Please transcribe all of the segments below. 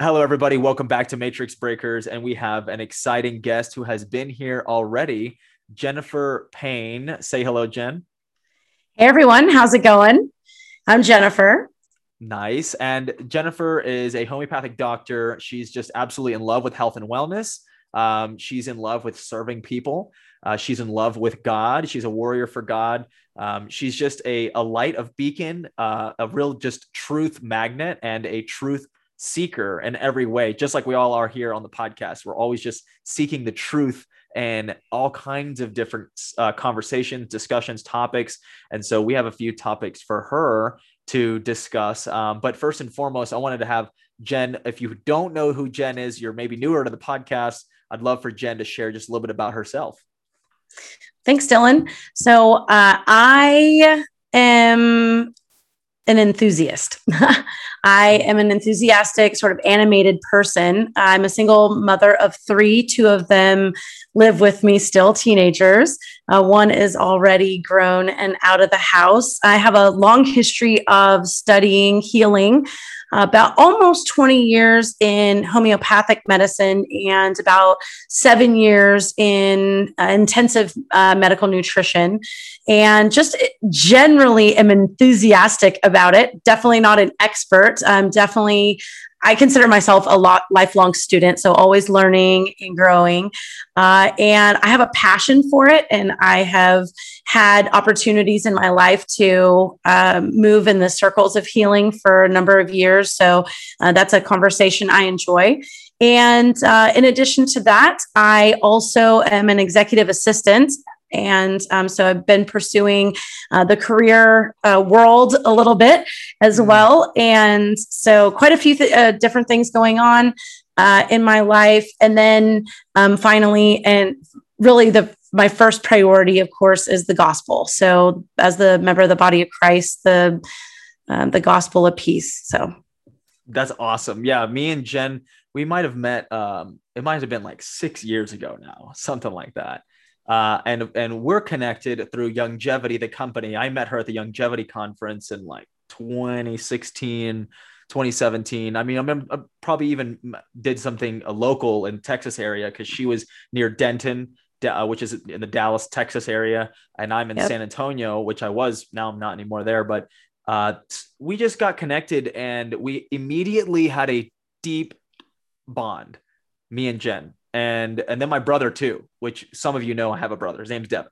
Hello, everybody. Welcome back to Matrix Breakers. And we have an exciting guest who has been here already, Jennifer Payne. Say hello, Jen. Hey, everyone. How's it going? I'm Jennifer. Nice. And Jennifer is a homeopathic doctor. She's just absolutely in love with health and wellness. Um, she's in love with serving people. Uh, she's in love with God. She's a warrior for God. Um, she's just a, a light of beacon, uh, a real just truth magnet and a truth seeker in every way, just like we all are here on the podcast. We're always just seeking the truth and all kinds of different uh, conversations, discussions, topics. And so we have a few topics for her to discuss. Um, but first and foremost, I wanted to have Jen. If you don't know who Jen is, you're maybe newer to the podcast. I'd love for Jen to share just a little bit about herself. Thanks, Dylan. So uh, I am an enthusiast. I am an enthusiastic, sort of animated person. I'm a single mother of three. Two of them live with me still, teenagers. Uh, one is already grown and out of the house. I have a long history of studying healing about almost 20 years in homeopathic medicine and about seven years in uh, intensive uh, medical nutrition. And just generally am enthusiastic about it. Definitely not an expert. I'm definitely I consider myself a lot lifelong student, so always learning and growing. Uh, and I have a passion for it, and I have had opportunities in my life to um, move in the circles of healing for a number of years. So uh, that's a conversation I enjoy. And uh, in addition to that, I also am an executive assistant and um, so I've been pursuing uh, the career uh, world a little bit as mm-hmm. well. And so quite a few th- uh, different things going on uh, in my life. And then um, finally, and really the my first priority, of course, is the gospel. So as the member of the body of Christ, the um, the gospel of peace. So that's awesome. Yeah, me and Jen, we might have met. Um, it might have been like six years ago now, something like that. Uh, and and we're connected through Youngevity, the company. I met her at the Youngevity conference in like 2016, 2017. I mean, I remember I probably even did something local in Texas area because she was near Denton, uh, which is in the Dallas, Texas area, and I'm in yep. San Antonio, which I was. Now I'm not anymore there, but uh, we just got connected, and we immediately had a deep bond. Me and Jen and and then my brother too, which some of you know I have a brother. His name's Devin.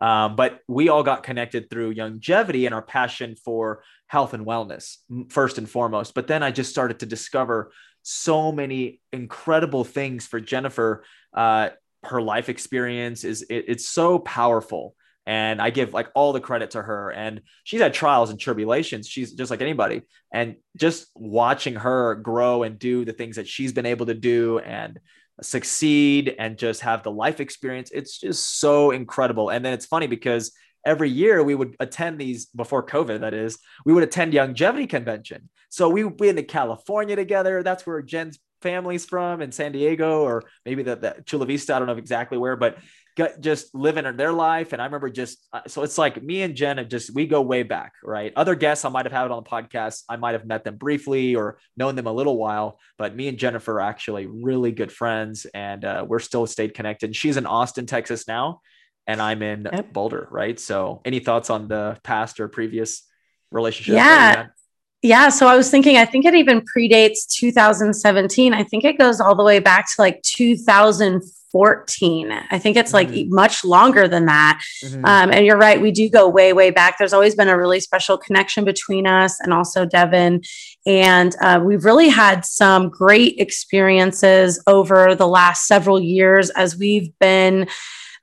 Um, but we all got connected through Youngevity and our passion for health and wellness first and foremost. But then I just started to discover so many incredible things for Jennifer. Uh, her life experience is it, it's so powerful and i give like all the credit to her and she's had trials and tribulations she's just like anybody and just watching her grow and do the things that she's been able to do and succeed and just have the life experience. It's just so incredible. And then it's funny because every year we would attend these before COVID, that is, we would attend Youngevity convention. So we would be in California together. That's where Jen's family's from in San Diego, or maybe the, the Chula Vista. I don't know exactly where, but just living in their life. And I remember just uh, so it's like me and Jen have just we go way back, right? Other guests I might have had on the podcast, I might have met them briefly or known them a little while, but me and Jennifer are actually really good friends, and uh, we're still stayed connected. She's in Austin, Texas now, and I'm in yep. Boulder, right? So, any thoughts on the past or previous relationship? Yeah. Yeah, so I was thinking, I think it even predates 2017. I think it goes all the way back to like 2004 14. I think it's like mm-hmm. much longer than that. Mm-hmm. Um, and you're right, we do go way, way back. There's always been a really special connection between us and also Devin. And uh, we've really had some great experiences over the last several years as we've been.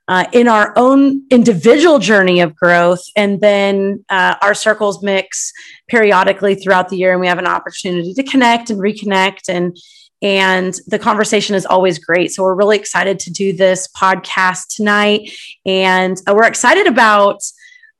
Uh, in our own individual journey of growth. And then uh, our circles mix periodically throughout the year, and we have an opportunity to connect and reconnect and and the conversation is always great. So we're really excited to do this podcast tonight. And uh, we're excited about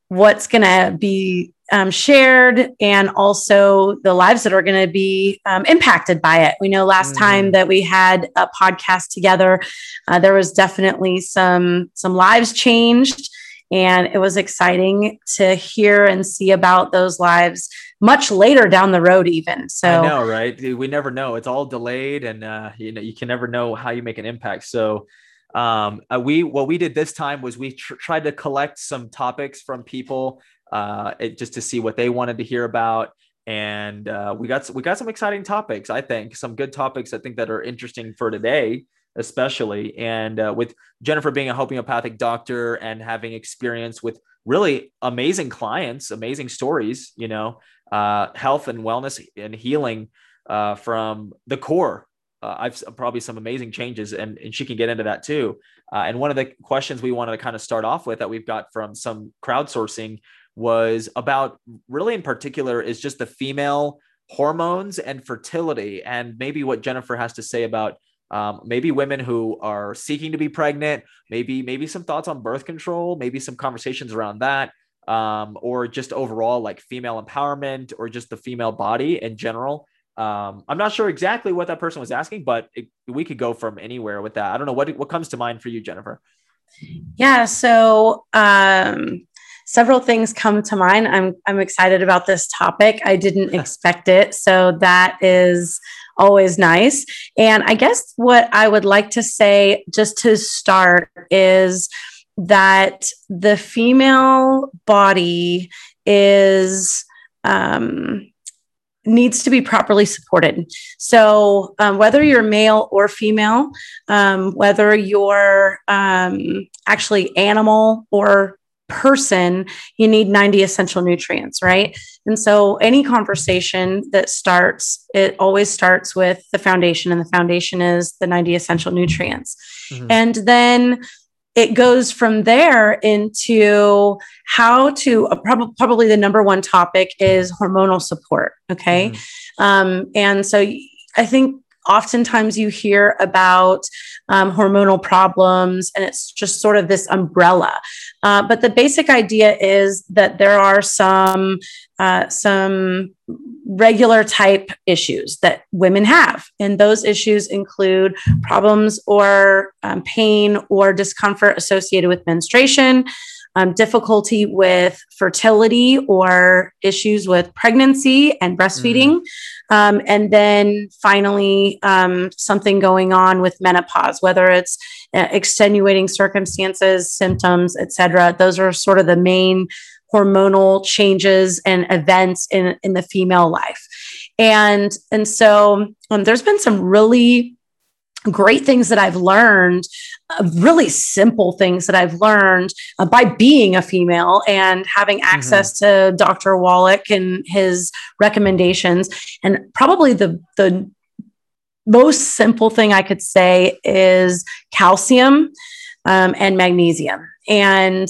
what's going to be um, shared and also the lives that are going to be um, impacted by it. We know last mm. time that we had a podcast together, uh, there was definitely some some lives changed And it was exciting to hear and see about those lives much later down the road, even. So I know, right? We never know. It's all delayed, and uh, you know, you can never know how you make an impact. So um, uh, we what we did this time was we tr- tried to collect some topics from people uh, it, just to see what they wanted to hear about and uh, we got we got some exciting topics. I think some good topics. I think that are interesting for today, especially. And uh, with Jennifer being a homeopathic doctor and having experience with really amazing clients, amazing stories, you know, uh, health and wellness and healing uh, from the core. Uh, I've probably some amazing changes, and, and she can get into that too. Uh, and one of the questions we wanted to kind of start off with that we've got from some crowdsourcing was about really in particular is just the female hormones and fertility and maybe what jennifer has to say about um, maybe women who are seeking to be pregnant maybe maybe some thoughts on birth control maybe some conversations around that um, or just overall like female empowerment or just the female body in general. Um, i'm not sure exactly what that person was asking but it, we could go from anywhere with that. I don't know. What what comes to mind for you jennifer? Yeah so um several things come to mind. I'm I'm excited about this topic. I didn't expect it, so that is always nice. And I guess what I would like to say just to start is that the female body is um, needs to be properly supported. So, um, whether you're male or female, um, whether you're um, actually animal or person, you need 90 essential nutrients, right? And so any conversation that starts, it always starts with the foundation, and the foundation is the 90 essential nutrients. Mm-hmm. And then it goes from there into how to uh, prob- probably the number one topic is hormonal support. Okay. Mm-hmm. Um, and so I think oftentimes you hear about um, hormonal problems and it's just sort of this umbrella. Uh, but the basic idea is that there are some uh, some regular type issues that women have. And those issues include problems or um, pain or discomfort associated with menstruation um, difficulty with fertility or issues with pregnancy and breastfeeding. Mm. Um, and then finally, um, something going on with menopause, whether it's uh, extenuating circumstances, symptoms, etc. Those are sort of the main hormonal changes and events in, in the female life. And, and so um, there's been some really great things that I've learned, really simple things that I've learned uh, by being a female and having mm-hmm. access mm-hmm. to Dr. Wallach and his recommendations. And probably the the most simple thing I could say is calcium um, and magnesium, and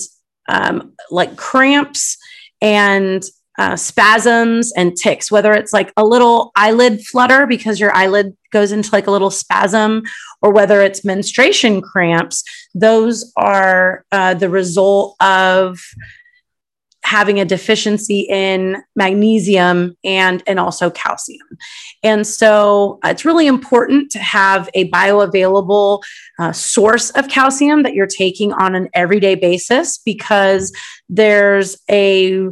um, like cramps and uh, spasms and tics, whether it's like a little eyelid flutter because your eyelid goes into like a little spasm, or whether it's menstruation cramps, those are uh, the result of having a deficiency in magnesium and and also calcium. And so uh, it's really important to have a bioavailable uh, source of calcium that you're taking on an everyday basis because there's a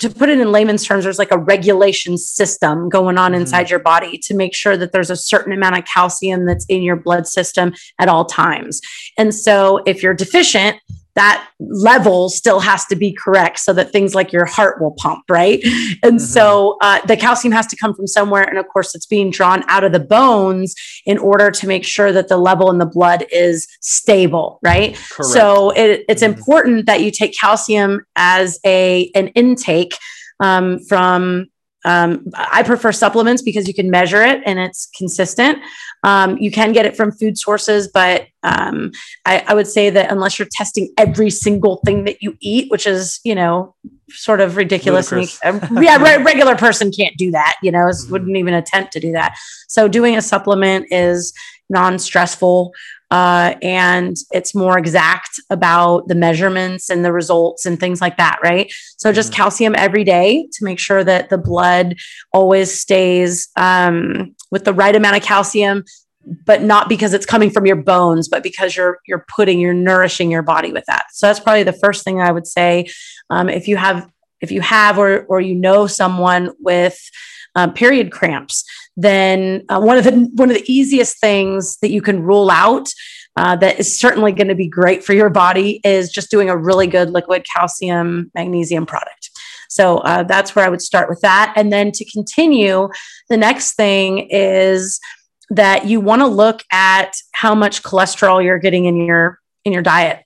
to put it in layman's terms, there's like a regulation system going on mm-hmm. inside your body to make sure that there's a certain amount of calcium that's in your blood system at all times. And so if you're deficient, that level still has to be correct so that things like your heart will pump, right? And mm-hmm. so uh, the calcium has to come from somewhere. And of course, it's being drawn out of the bones in order to make sure that the level in the blood is stable, right? Correct. So it, it's mm-hmm. important that you take calcium as a an intake um, from um, I prefer supplements because you can measure it and it's consistent. Um, you can get it from food sources, but um, I, I, would say that unless you're testing every single thing that you eat, which is, you know, sort of ridiculous. Uh, yeah, regular person can't do that, you know, mm-hmm. wouldn't even attempt to do that. So doing a supplement is non-stressful uh, and it's more exact about the measurements and the results and things like that, right? So just mm-hmm. calcium every day to make sure that the blood always stays um, with the right amount of calcium but not because it's coming from your bones, but because you're you're putting, you're nourishing your body with that. So that's probably the first thing I would say. Um, if you have, if you have, or or you know someone with um, period cramps, then uh, one of the one of the easiest things that you can rule out uh, that is certainly going to be great for your body is just doing a really good liquid calcium magnesium product. So uh, that's where I would start with that. And then to continue, the next thing is that you want to look at how much cholesterol you're getting in your in your diet.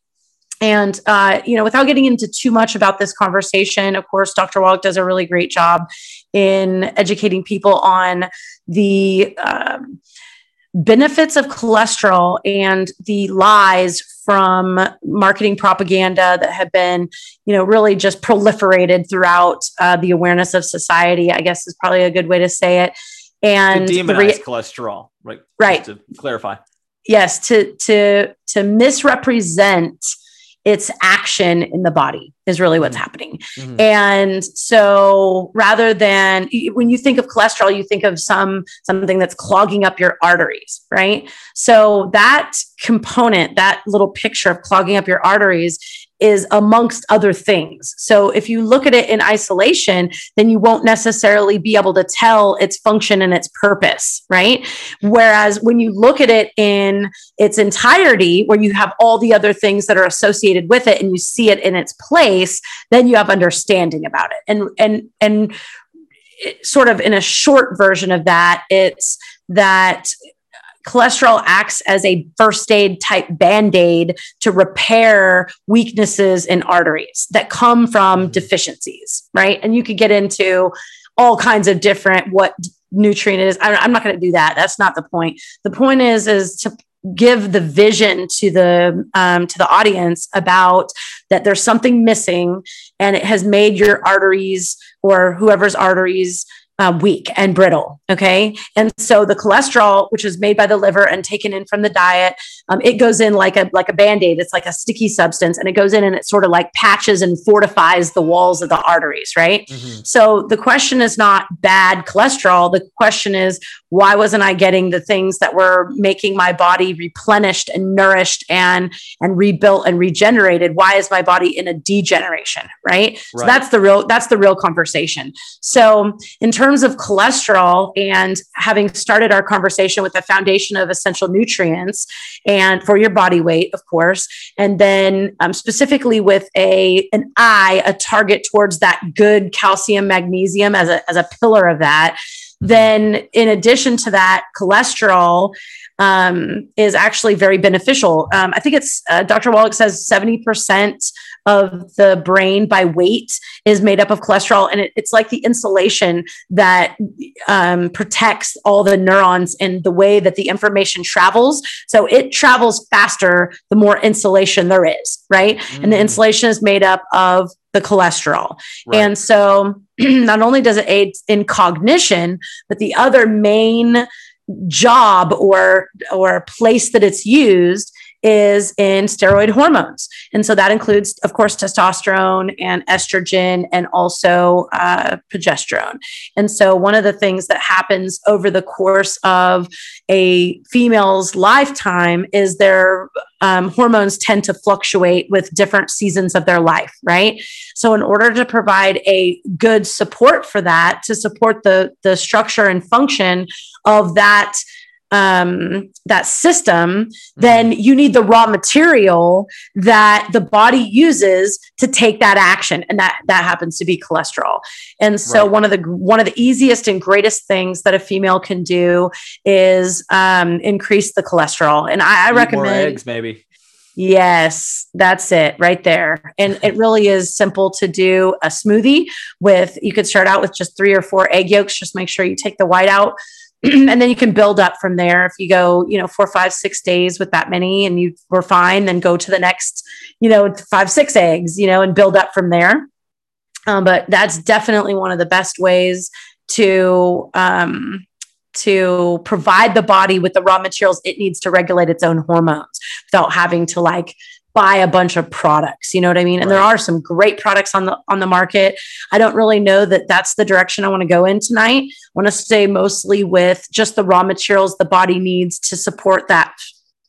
And uh, you know, without getting into too much about this conversation, of course, Dr. Wallach does a really great job in educating people on the um, benefits of cholesterol and the lies from marketing propaganda that have been, you know, really just proliferated throughout uh, the awareness of society. I guess is probably a good way to say it. And to demonize re- cholesterol, right? Right. To clarify. Yes, to to to misrepresent its action in the body is really what's mm-hmm. happening. Mm-hmm. And so rather than when you think of cholesterol, you think of some something that's clogging up your arteries, right? So that component, that little picture of clogging up your arteries is amongst other things. So if you look at it in isolation, then you won't necessarily be able to tell its function and its purpose, right? Whereas when you look at it in its entirety, where you have all the other things that are associated with it and you see it in its place, then you have understanding about it. And and and eh, sort of in a short version of that, it's that cholesterol acts as a first aid type band aid to repair weaknesses in arteries that come from mm-hmm. deficiencies, right? And you could get into all kinds of different what nutrient it is. I'm not going to do that. That's not the point. The point is is to give the vision to the um, to the audience about that there's something missing and it has made your arteries or whoever's arteries uh, weak and brittle. Okay. And so the cholesterol, which is made by the liver and taken in from the diet, um, it goes in like a like a band-aid. It's like a sticky substance and it goes in and it sort of like patches and fortifies the walls of the arteries, right? Mm-hmm. So the question is not bad cholesterol. The question is why wasn't I getting the things that were making my body replenished and nourished and and rebuilt and regenerated? Why is my body in a degeneration? Right. right. So that's the real that's the real conversation. So in terms of cholesterol and having started our conversation with the foundation of essential nutrients and for your body weight, of course, and then um, specifically with a an eye, a target towards that good calcium magnesium as a as a pillar of that then in addition to that, cholesterol um, is actually very beneficial. Um, I think it's uh, Dr. Wallach says 70% of the brain by weight is made up of cholesterol. And it, it's like the insulation that um, protects all the neurons and the way that the information travels. So it travels faster the more insulation there is, right? Mm. And the mm. insulation is made up of the cholesterol. Right. And so not only does it aid in cognition, but the other main job or or place that it's used is in steroid hormones. And so that includes, of course, testosterone and estrogen and also uh, progesterone. And so one of the things that happens over the course of a female's lifetime is their um, hormones tend to fluctuate with different seasons of their life, right? So, in order to provide a good support for that, to support the, the structure and function of that um, that system, then mm-hmm. you need the raw material that the body uses to take that action, and that that happens to be cholesterol. And so, right. one of the one of the easiest and greatest things that a female can do is um, increase the cholesterol. And I, I recommend eggs, maybe. Yes, that's it right there. And it really is simple to do a smoothie with. You could start out with just three or four egg yolks. Just make sure you take the white out and then you can build up from there. If you go, you know, four, five, six days with that many and you were fine, then go to the next, you know, five, six eggs, you know, and build up from there. Um, but that's definitely one of the best ways to um, to provide the body with the raw materials it needs to regulate its own hormones without having to like buy a bunch of products. You know what I mean? And right. there are some great products on the on the market. I don't really know that that's the direction I want to go in tonight. I want to stay mostly with just the raw materials the body needs to support that.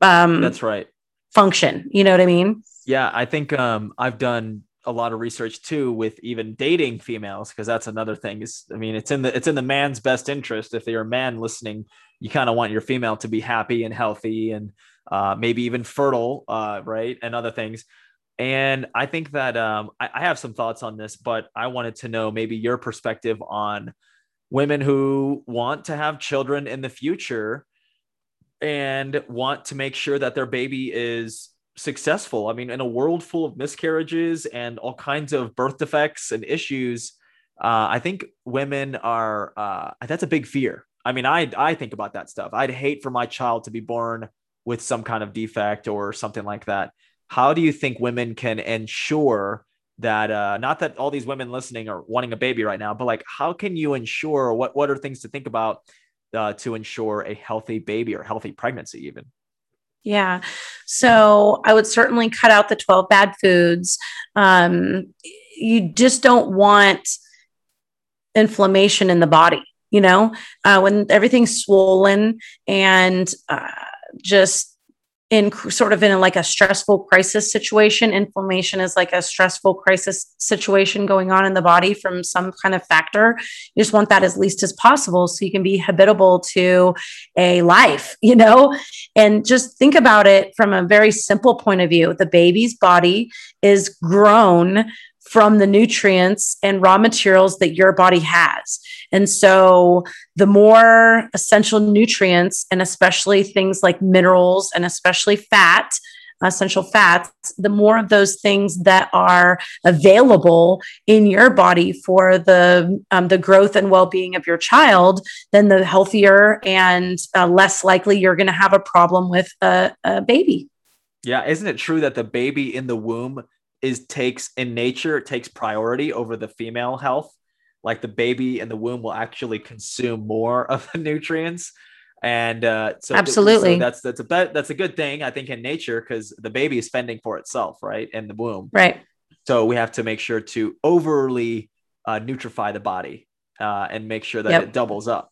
Um, that's right. Function. You know what I mean? Yeah, I think um, I've done a lot of research too with even dating females because that's another thing is i mean it's in the it's in the man's best interest if you're a man listening you kind of want your female to be happy and healthy and uh, maybe even fertile, uh, right, and other things. And I think that um, I, I have some thoughts on this, but I wanted to know maybe your perspective on women who want to have children in the future and want to make sure that their baby is successful. I mean, in a world full of miscarriages and all kinds of birth defects and issues, uh, I think women are uh, that's a big fear. I mean, I I think about that stuff. I'd hate for my child to be born with some kind of defect or something like that. How do you think women can ensure that uh, not that all these women listening are wanting a baby right now, but like how can you ensure what what are things to think about uh, to ensure a healthy baby or healthy pregnancy even? Yeah. So I would certainly cut out the 12 bad foods. Um, you just don't want inflammation in the body, you know, uh, when everything's swollen and uh, just in sort of in like a stressful crisis situation. Inflammation is like a stressful crisis situation going on in the body from some kind of factor. You just want that as least as possible so you can be habitable to a life you know? And just think about it from a very simple point of view. The baby's body is grown from the nutrients and raw materials that your body has. And so, the more essential nutrients, and especially things like minerals and especially fat, essential fats, the more of those things that are available in your body for the um, the growth and well being of your child, then the healthier and uh, less likely you're going to have a problem with a, a baby. Yeah, isn't it true that the baby in the womb is takes in nature takes priority over the female health like the baby in the womb will actually consume more of the nutrients. And uh, so absolutely so that's that's a that's a good thing i think in nature because the baby is fending for itself right in the womb. Right. So we have to make sure to overly uh, nutrify the body uh, and make sure that yep. it doubles up.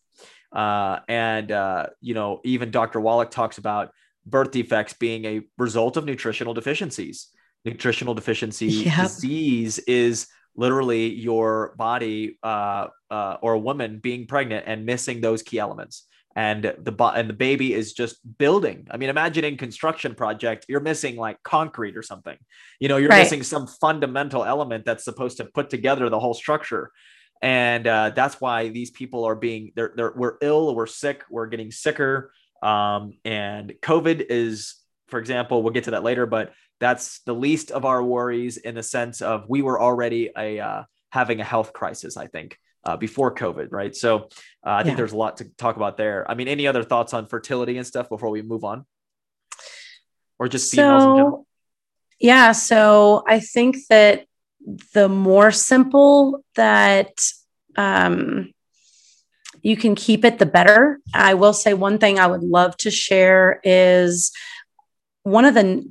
Uh, and uh, you know even dr wallach talks about birth defects being a result of nutritional deficiencies. Nutritional deficiency yep. disease is literally your body uh, uh, or a woman being pregnant and missing those key elements. And the and the baby is just building. I mean imagine in construction project you're missing like concrete or something. You know you're right. missing some fundamental element that's supposed to put together the whole structure. And uh, that's why these people are being they're, they're we're ill we're sick we're getting sicker. Um, and covid is for example we'll get to that later but that's the least of our worries in the sense of we were already a uh, having a health crisis i think uh, before covid right? So uh, i yeah. think there's a lot to talk about there. I mean any other thoughts on fertility and stuff before we move on? Or just females so, in general? yeah so i think that the more simple that um, you can keep it the better. I will say one thing i would love to share is one of the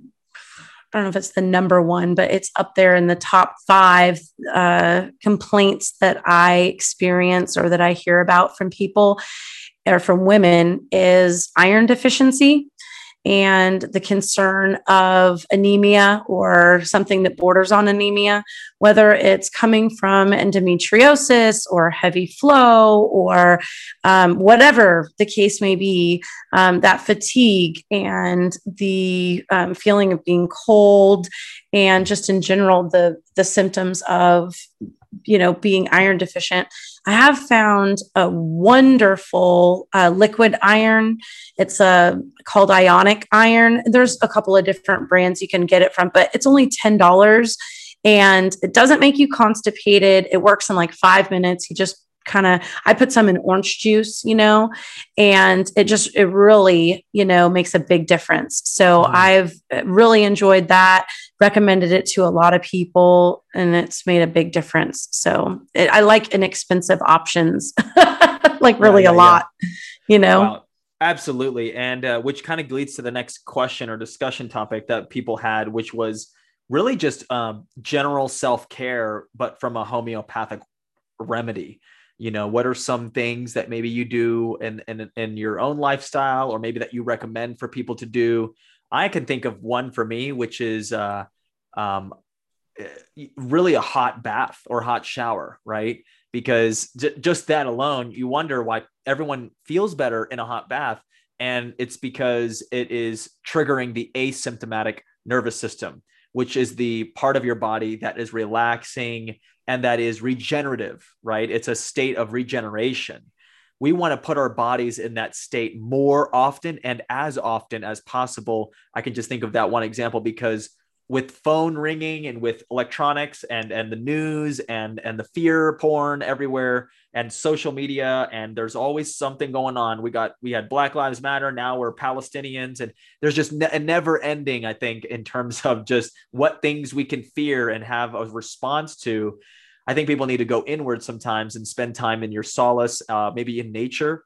I don't know if it's the number one, but it's up there in the top five uh, complaints that I experience or that I hear about from people or from women is iron deficiency and the concern of anemia or something that borders on anemia, whether it's coming from endometriosis or heavy flow or um, whatever the case may be, um, that fatigue and the um, feeling of being cold and just in general the the symptoms of you know being iron deficient i have found a wonderful uh, liquid iron. It's a uh, called ionic iron. There's a couple of different brands you can get it from but it's only $10 and it doesn't make you constipated. It works in like five minutes. You just kind of I put some in orange juice, you know, and it just it really, you know, makes a big difference. So mm-hmm. I've really enjoyed that, recommended it to a lot of people and it's made a big difference. So it, I like inexpensive options. like really yeah, yeah, a lot, yeah. you know. Wow. Absolutely. And uh, which kind of leads to the next question or discussion topic that people had, which was really just um, general self care, but from a homeopathic remedy. You know, what are some things that maybe you do in, in, in your own lifestyle or maybe that you recommend for people to do? I can think of one for me, which is uh, um, eh, really a hot bath or hot shower, right? Because j- just that alone, you wonder why everyone feels better in a hot bath. And it's because it is triggering the asymptomatic nervous system, which is the part of your body that is relaxing and that is regenerative, right? It's a state of regeneration. We want to put our bodies in that state more often and as often as possible. I can just think of that one example because with phone ringing and with electronics and and the news and and the fear porn everywhere and social media and there's always something going on we got we had black lives matter now we're palestinians and there's just ne- a never ending i think in terms of just what things we can fear and have a response to i think people need to go inward sometimes and spend time in your solace uh, maybe in nature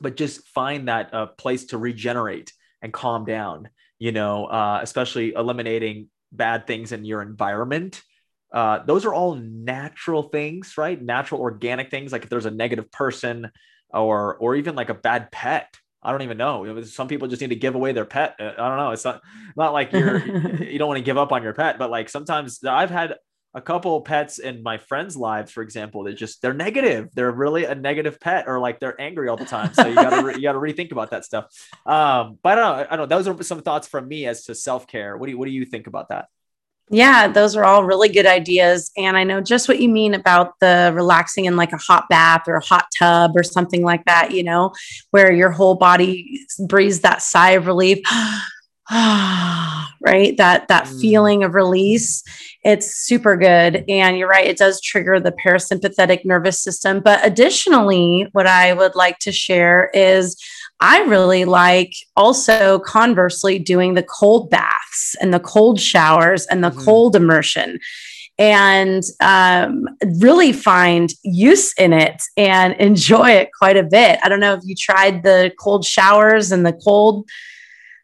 but just find that uh, place to regenerate and calm down you know, uh, especially eliminating bad things in your environment. Uh, those are all natural things, right? Natural organic things. Like if there's a negative person or or even like a bad pet. I don't even know. Some people just need to give away their pet. Uh, I don't know. It's not not like you're you don't want to give up on your pet, but like sometimes I've had a couple pets in my friends' lives, for example, they're just they're negative. They're really a negative pet, or like they're angry all the time. So you gotta re- you gotta rethink about that stuff. Um, but I don't know. I don't know. Those are some thoughts from me as to self care. What do you what do you think about that? Yeah, those are all really good ideas. And I know just what you mean about the relaxing in like a hot bath or a hot tub or something like that, you know, where your whole body breathes that sigh of relief. right that that mm. feeling of release it's super good and you're right it does trigger the parasympathetic nervous system but additionally what i would like to share is i really like also conversely doing the cold baths and the cold showers and the mm-hmm. cold immersion and um, really find use in it and enjoy it quite a bit. I don't know if you tried the cold showers and the cold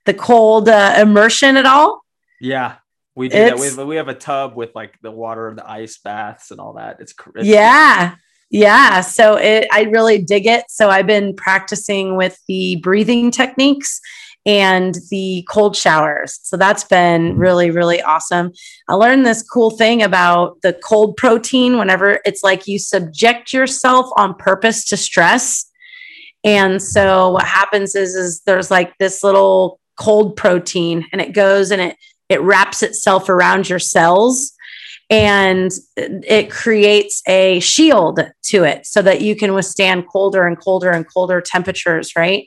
the cold uh, immersion at all? Yeah, we do it's, that. We, we have a tub with like the water and the ice baths and all that. It's, it's yeah. Yeah, so it I really dig it. So I've been practicing with the breathing techniques and the cold showers. So that's been mm-hmm. really, really awesome. I learned this cool thing about the cold protein whenever it's like you subject yourself on purpose to stress. And so what happens is is there's like this little cold protein and it goes and it it wraps itself around your cells and it creates a shield to it so that you can withstand colder and colder and colder temperatures right?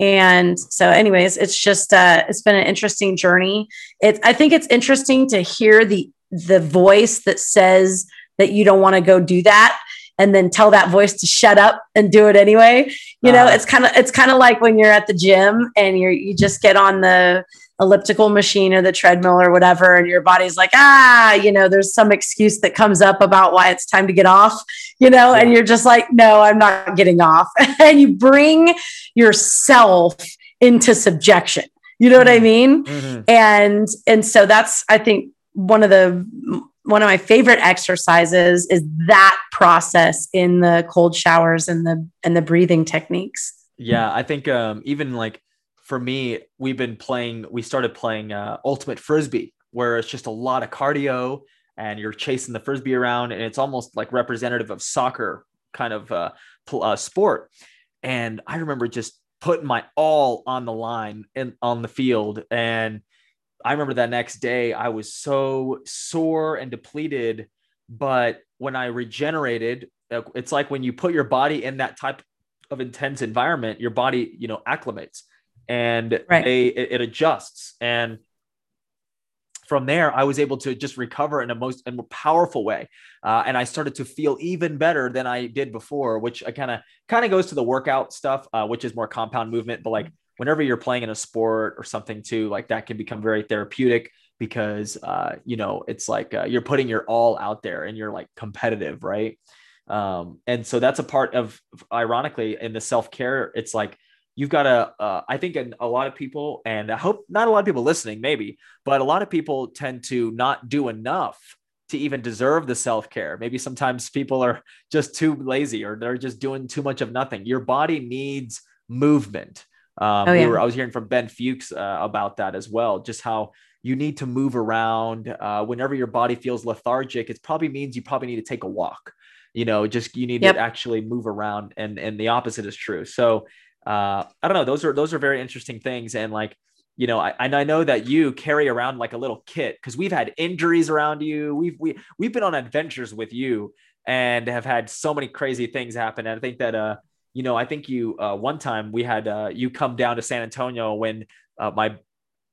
And so anyways it's just uh it's been an interesting journey. It's i think it's interesting to hear the the voice that says that you don't want to go do that and then tell that voice to shut up and do it anyway. You know, uh, it's kind of it's kind of like when you're at the gym and you're you just get on the elliptical machine or the treadmill or whatever and your body's like ah you know there's some excuse that comes up about why it's time to get off you know yeah. and you're just like no i'm not getting off and you bring yourself into subjection you know mm-hmm. what i mm-hmm. mean mm-hmm. and and so that's i think one of the one of my favorite exercises is that process in the cold showers and the and the breathing techniques. Yeah, I think um, even like for me, we've been playing. We started playing uh, ultimate frisbee, where it's just a lot of cardio and you're chasing the frisbee around, and it's almost like representative of soccer kind of uh, uh, sport. And I remember just putting my all on the line and on the field and I remember that next day I was so sore and depleted. But when I regenerated, it's like when you put your body in that type of intense environment, your body, you know, acclimates and right. they, it, it adjusts. And from there, I was able to just recover in a most and more powerful way, uh, and I started to feel even better than I did before. Which I kind of kind of goes to the workout stuff, uh, which is more compound movement. But like whenever you're playing in a sport or something too, like that can become very therapeutic because uh, you know it's like uh, you're putting your all out there and you're like competitive, right? Um, and so that's a part of, ironically, in the self care. It's like you've got a. Uh, I think a, a lot of people, and I hope not a lot of people listening, maybe, but a lot of people tend to not do enough to even deserve the self care. Maybe sometimes people are just too lazy or they're just doing too much of nothing. Your body needs movement. Um, oh, yeah. we were, I was hearing from Ben Fuchs uh, about that as well, just how you need to move around. Uh, whenever your body feels lethargic, it probably means you probably need to take a walk. You know, just you need yep. to actually move around, and and the opposite is true. So uh, I don't know. Those are those are very interesting things, and like you know, I, and I know that you carry around like a little kit because we've had injuries around you. We've we we've been on adventures with you and have had so many crazy things happen. And I think that uh, you know, I think you uh, one time we had uh, you come down to San Antonio when uh, my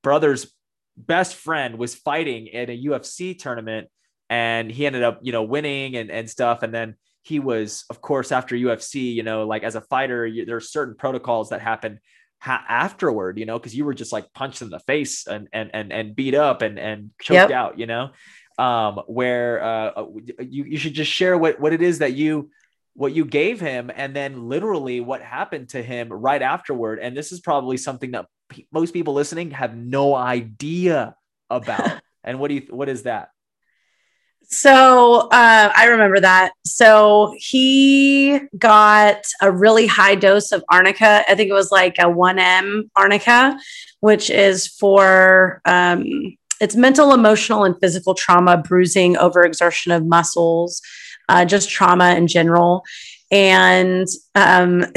brother's best friend was fighting in a UFC tournament and he ended up, you know, winning and, and stuff. And then he was, of course, after UFC, you know, like as a fighter, you, there's certain protocols that happen ha- afterward, you know, because you were just like punched in the face and and and, and beat up and and choked yep. out, you know, um, where uh, you you should just share what what it is that you what you gave him and then literally what happened to him right afterward and this is probably something that most people listening have no idea about. and what do you what is that? So uh, I remember that. So he got a really high dose of arnica. I think it was like a 1M arnica, which is for um, it's mental, emotional, and physical trauma, bruising, overexertion of muscles, uh, just trauma in general. And um,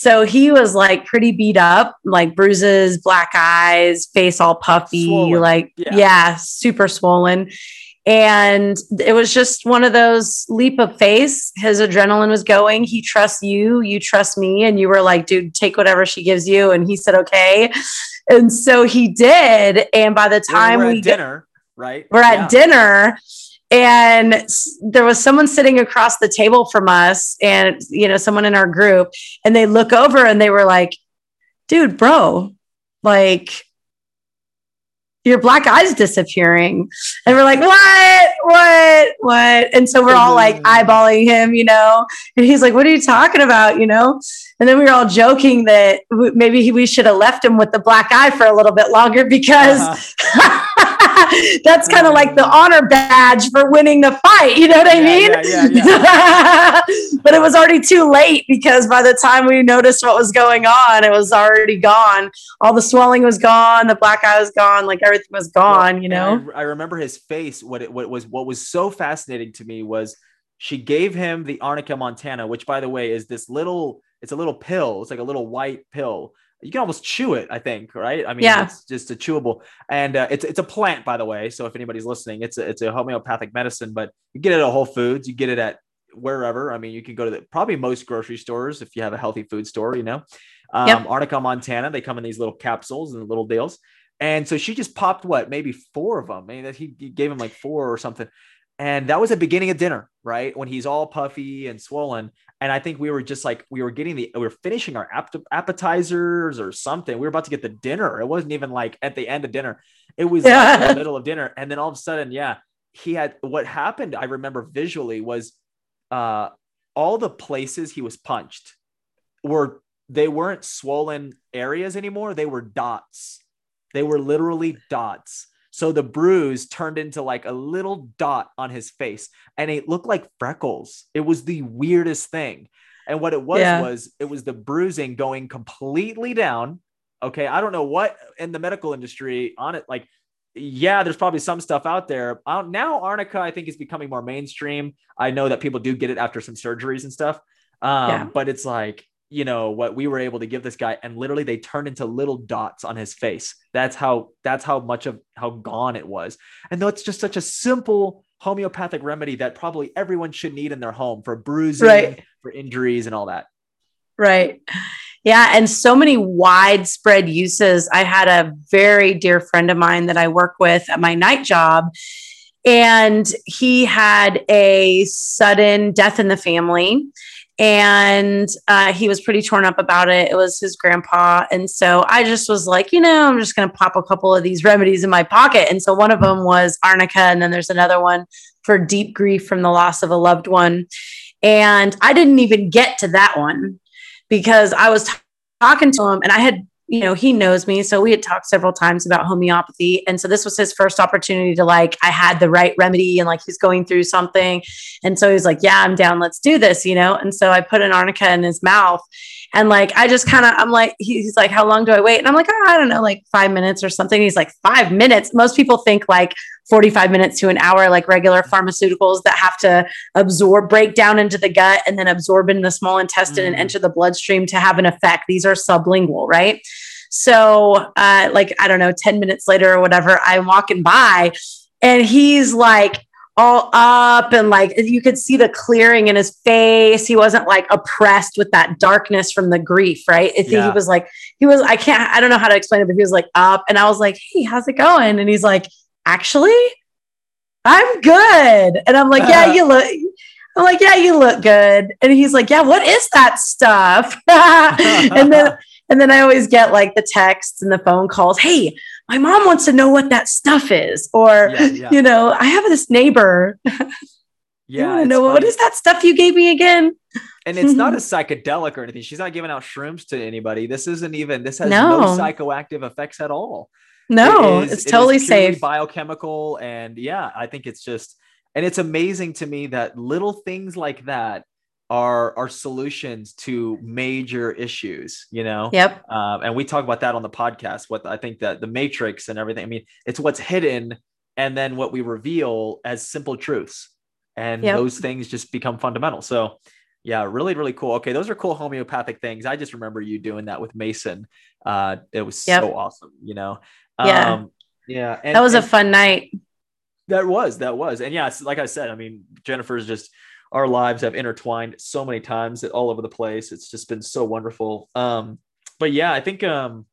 So he was like pretty beat up, like bruises, black eyes, face all puffy, swollen. like, yeah. yeah, super swollen. And it was just one of those leap of faith. His adrenaline was going. He trusts you, you trust me. And you were like, dude, take whatever she gives you. And he said, okay. And so he did. And by the time we dinner, right? We're yeah. at dinner and there was someone sitting across the table from us and you know someone in our group and they look over and they were like dude bro like your black eyes disappearing. And we're like what? What? What? And so we're all like mm-hmm. eyeballing him you know? And he's like what are you talking about? You know and then we were all joking that maybe we should have left him with the black eye for a little bit longer because uh-huh. that's kind of like the honor badge for winning the fight. You know what I mean? Yeah, yeah, but it was already too late because by the time we noticed what was going on, it was already gone. All the swelling was gone, the black eye was gone, like everything was gone. Well, you know. I, I, remember his face. What it what was what was so fascinating to me was she gave him the arnica montana, which by the way is this little. It's a little pill. It's like a little white pill you can almost chew it, I think, right? I mean, yeah. it's just a chewable, and uh, it's it's a plant, by the way. So if anybody's listening, it's a, it's a homeopathic medicine, but you get it at Whole Foods, you get it at wherever. I mean, you can go to the, probably most grocery stores if you have a healthy food store, you know. Um, yep. Arnica Montana, they come in these little capsules and little deals. And so she just popped what, maybe four of them. Maybe he, he gave him like four or something. And that was the beginning of dinner, right? When he's all puffy and swollen. And I think we were just like, we were getting the, we were finishing our appetizers or something. We were about to get the dinner. It wasn't even like at the end of dinner, it was yeah. like the middle of dinner. And then all of a sudden, yeah, he had what happened. I remember visually was uh, all the places he was punched were, they weren't swollen areas anymore. They were dots. They were literally dots so the bruise turned into like a little dot on his face and it looked like freckles. It was the weirdest thing. And what it was yeah. was it was the bruising going completely down. Okay. I don't know what in the medical industry on it, like, yeah, there's probably some stuff out there. Now, Arnica, I think, is becoming more mainstream. I know that people do get it after some surgeries and stuff. Um, yeah. But it's like you know what we were able to give this guy and literally they turned into little dots on his face. That's how that's how much of how gone it was. And though it's just such a simple homeopathic remedy that probably everyone should need in their home for bruising right. for injuries and all that. Right. Yeah and so many widespread uses. I had a very dear friend of mine that i work with at my night job and he had a sudden death in the family and uh, he was pretty torn up about it. It was his grandpa. And so I just was like, you know, I'm just going to pop a couple of these remedies in my pocket. And so one of them was arnica, and then there's another one for deep grief from the loss of a loved one. And I didn't even get to that one because I was talking to him, and I had you know, he knows me. So we had talked several times about homeopathy. And so this was his first opportunity to like, I had the right remedy and like he's going through something. And so he's like, Yeah, I'm down. Let's do this, you know? And so I put an arnica in his mouth. And like, I just kind of, I'm like, he's like, How long do I wait? And I'm like, oh, I don't know, like five minutes or something. He's like, Five minutes. Most people think like 45 minutes to an hour, like regular pharmaceuticals that have to absorb, break down into the gut and then absorb in the small intestine mm-hmm. and enter the bloodstream to have an effect. These are sublingual, right? So, uh, like, I don't know, 10 minutes later or whatever, I'm walking by and he's like, all up and like you could see the clearing in his face. He wasn't like oppressed with that darkness from the grief, right? I think yeah. he was like, he was, I can't, I don't know how to explain it, but he was like up. And I was like, hey, how's it going? And he's like, actually, I'm good. And I'm like, yeah, uh-huh. you look, I'm like, yeah, you look good. And he's like, yeah, what is that stuff? and then and then I always get like the texts and the phone calls. Hey, my mom wants to know what that stuff is. Or, yeah, yeah. you know, I have this neighbor. Yeah. know what is that stuff you gave me again? And it's not a psychedelic or anything. She's not giving out shrooms to anybody. This isn't even, this has no, no psychoactive effects at all. No, it is, it's totally it safe. Biochemical. And yeah, I think it's just, and it's amazing to me that little things like that are are solutions to major issues you know? Yep. Um, and we talk about that on the podcast what i think that the matrix and everything i mean it's what's hidden and then what we reveal as simple truths. And yep. those things just become fundamental. So yeah really really cool. Okay those are cool homeopathic things. I just remember you doing that with mason. Uh it was yep. so awesome you know? Yeah. Um, yeah and, that was and a fun night. That was that was. And yeah like i said i mean jennifer's just our lives have intertwined so many times all over the place. It's just been so wonderful. Um, but yeah, I think um,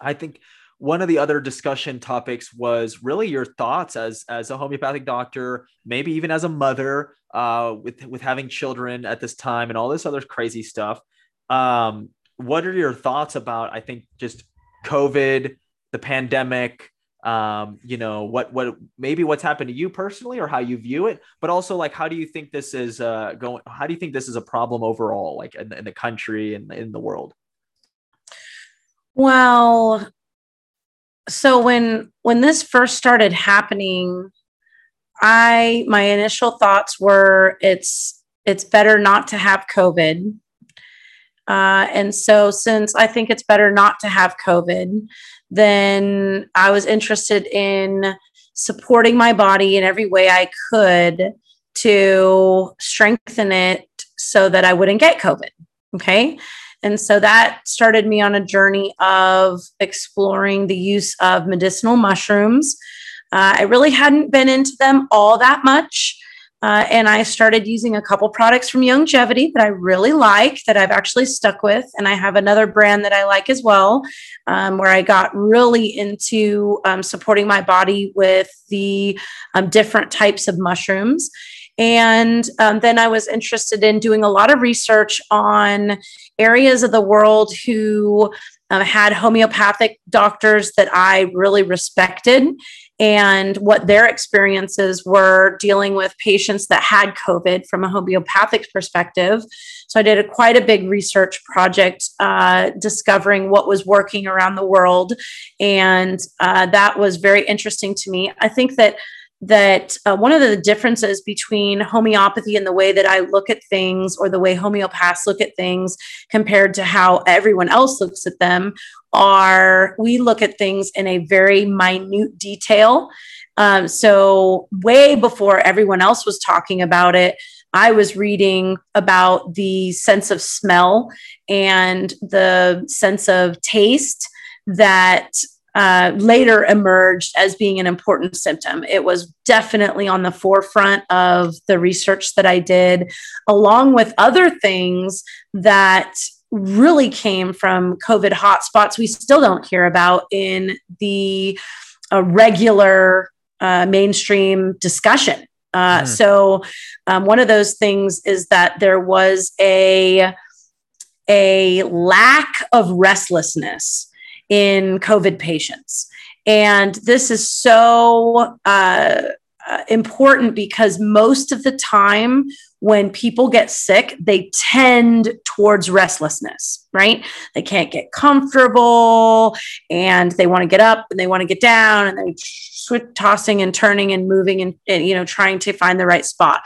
I think one of the other discussion topics was really your thoughts as as a homeopathic doctor, maybe even as a mother uh, with with having children at this time and all this other crazy stuff. Um, what are your thoughts about? I think just COVID, the pandemic, um, you know what what maybe what's happened to you personally or how you view it but also like how do you think this is uh going how do you think this is a problem overall like in, in the country and in the world? Well so when when this first started happening i my initial thoughts were it's it's better not to have covid. Uh, and so since i think it's better not to have covid then I was interested in supporting my body in every way I could to strengthen it so that I wouldn't get COVID. Okay. And so that started me on a journey of exploring the use of medicinal mushrooms. Uh, I really hadn't been into them all that much. Uh, and I started using a couple products from Youngevity that I really like that I've actually stuck with. And I have another brand that I like as well, um, where I got really into um, supporting my body with the um, different types of mushrooms. And um, then I was interested in doing a lot of research on areas of the world who um, had homeopathic doctors that I really respected and what their experiences were dealing with patients that had COVID from a homeopathic perspective. So I did a, quite a big research project uh, discovering what was working around the world. And uh, that was very interesting to me. I think that that uh, one of the differences between homeopathy and the way that I look at things or the way homeopaths look at things compared to how everyone else looks at them are we look at things in a very minute detail. Um, so, way before everyone else was talking about it, I was reading about the sense of smell and the sense of taste that uh, later emerged as being an important symptom. It was definitely on the forefront of the research that I did, along with other things that really came from COVID hotspots we still don't hear about in the uh, regular uh, mainstream discussion. Uh, mm. So, um, one of those things is that there was a a lack of restlessness in COVID patients, and this is so uh, uh, important because most of the time when people get sick, they tend towards restlessness, right? They can't get comfortable and they want to get up and they want to get down and they switch tossing and turning and moving and, and you know trying to find the right spot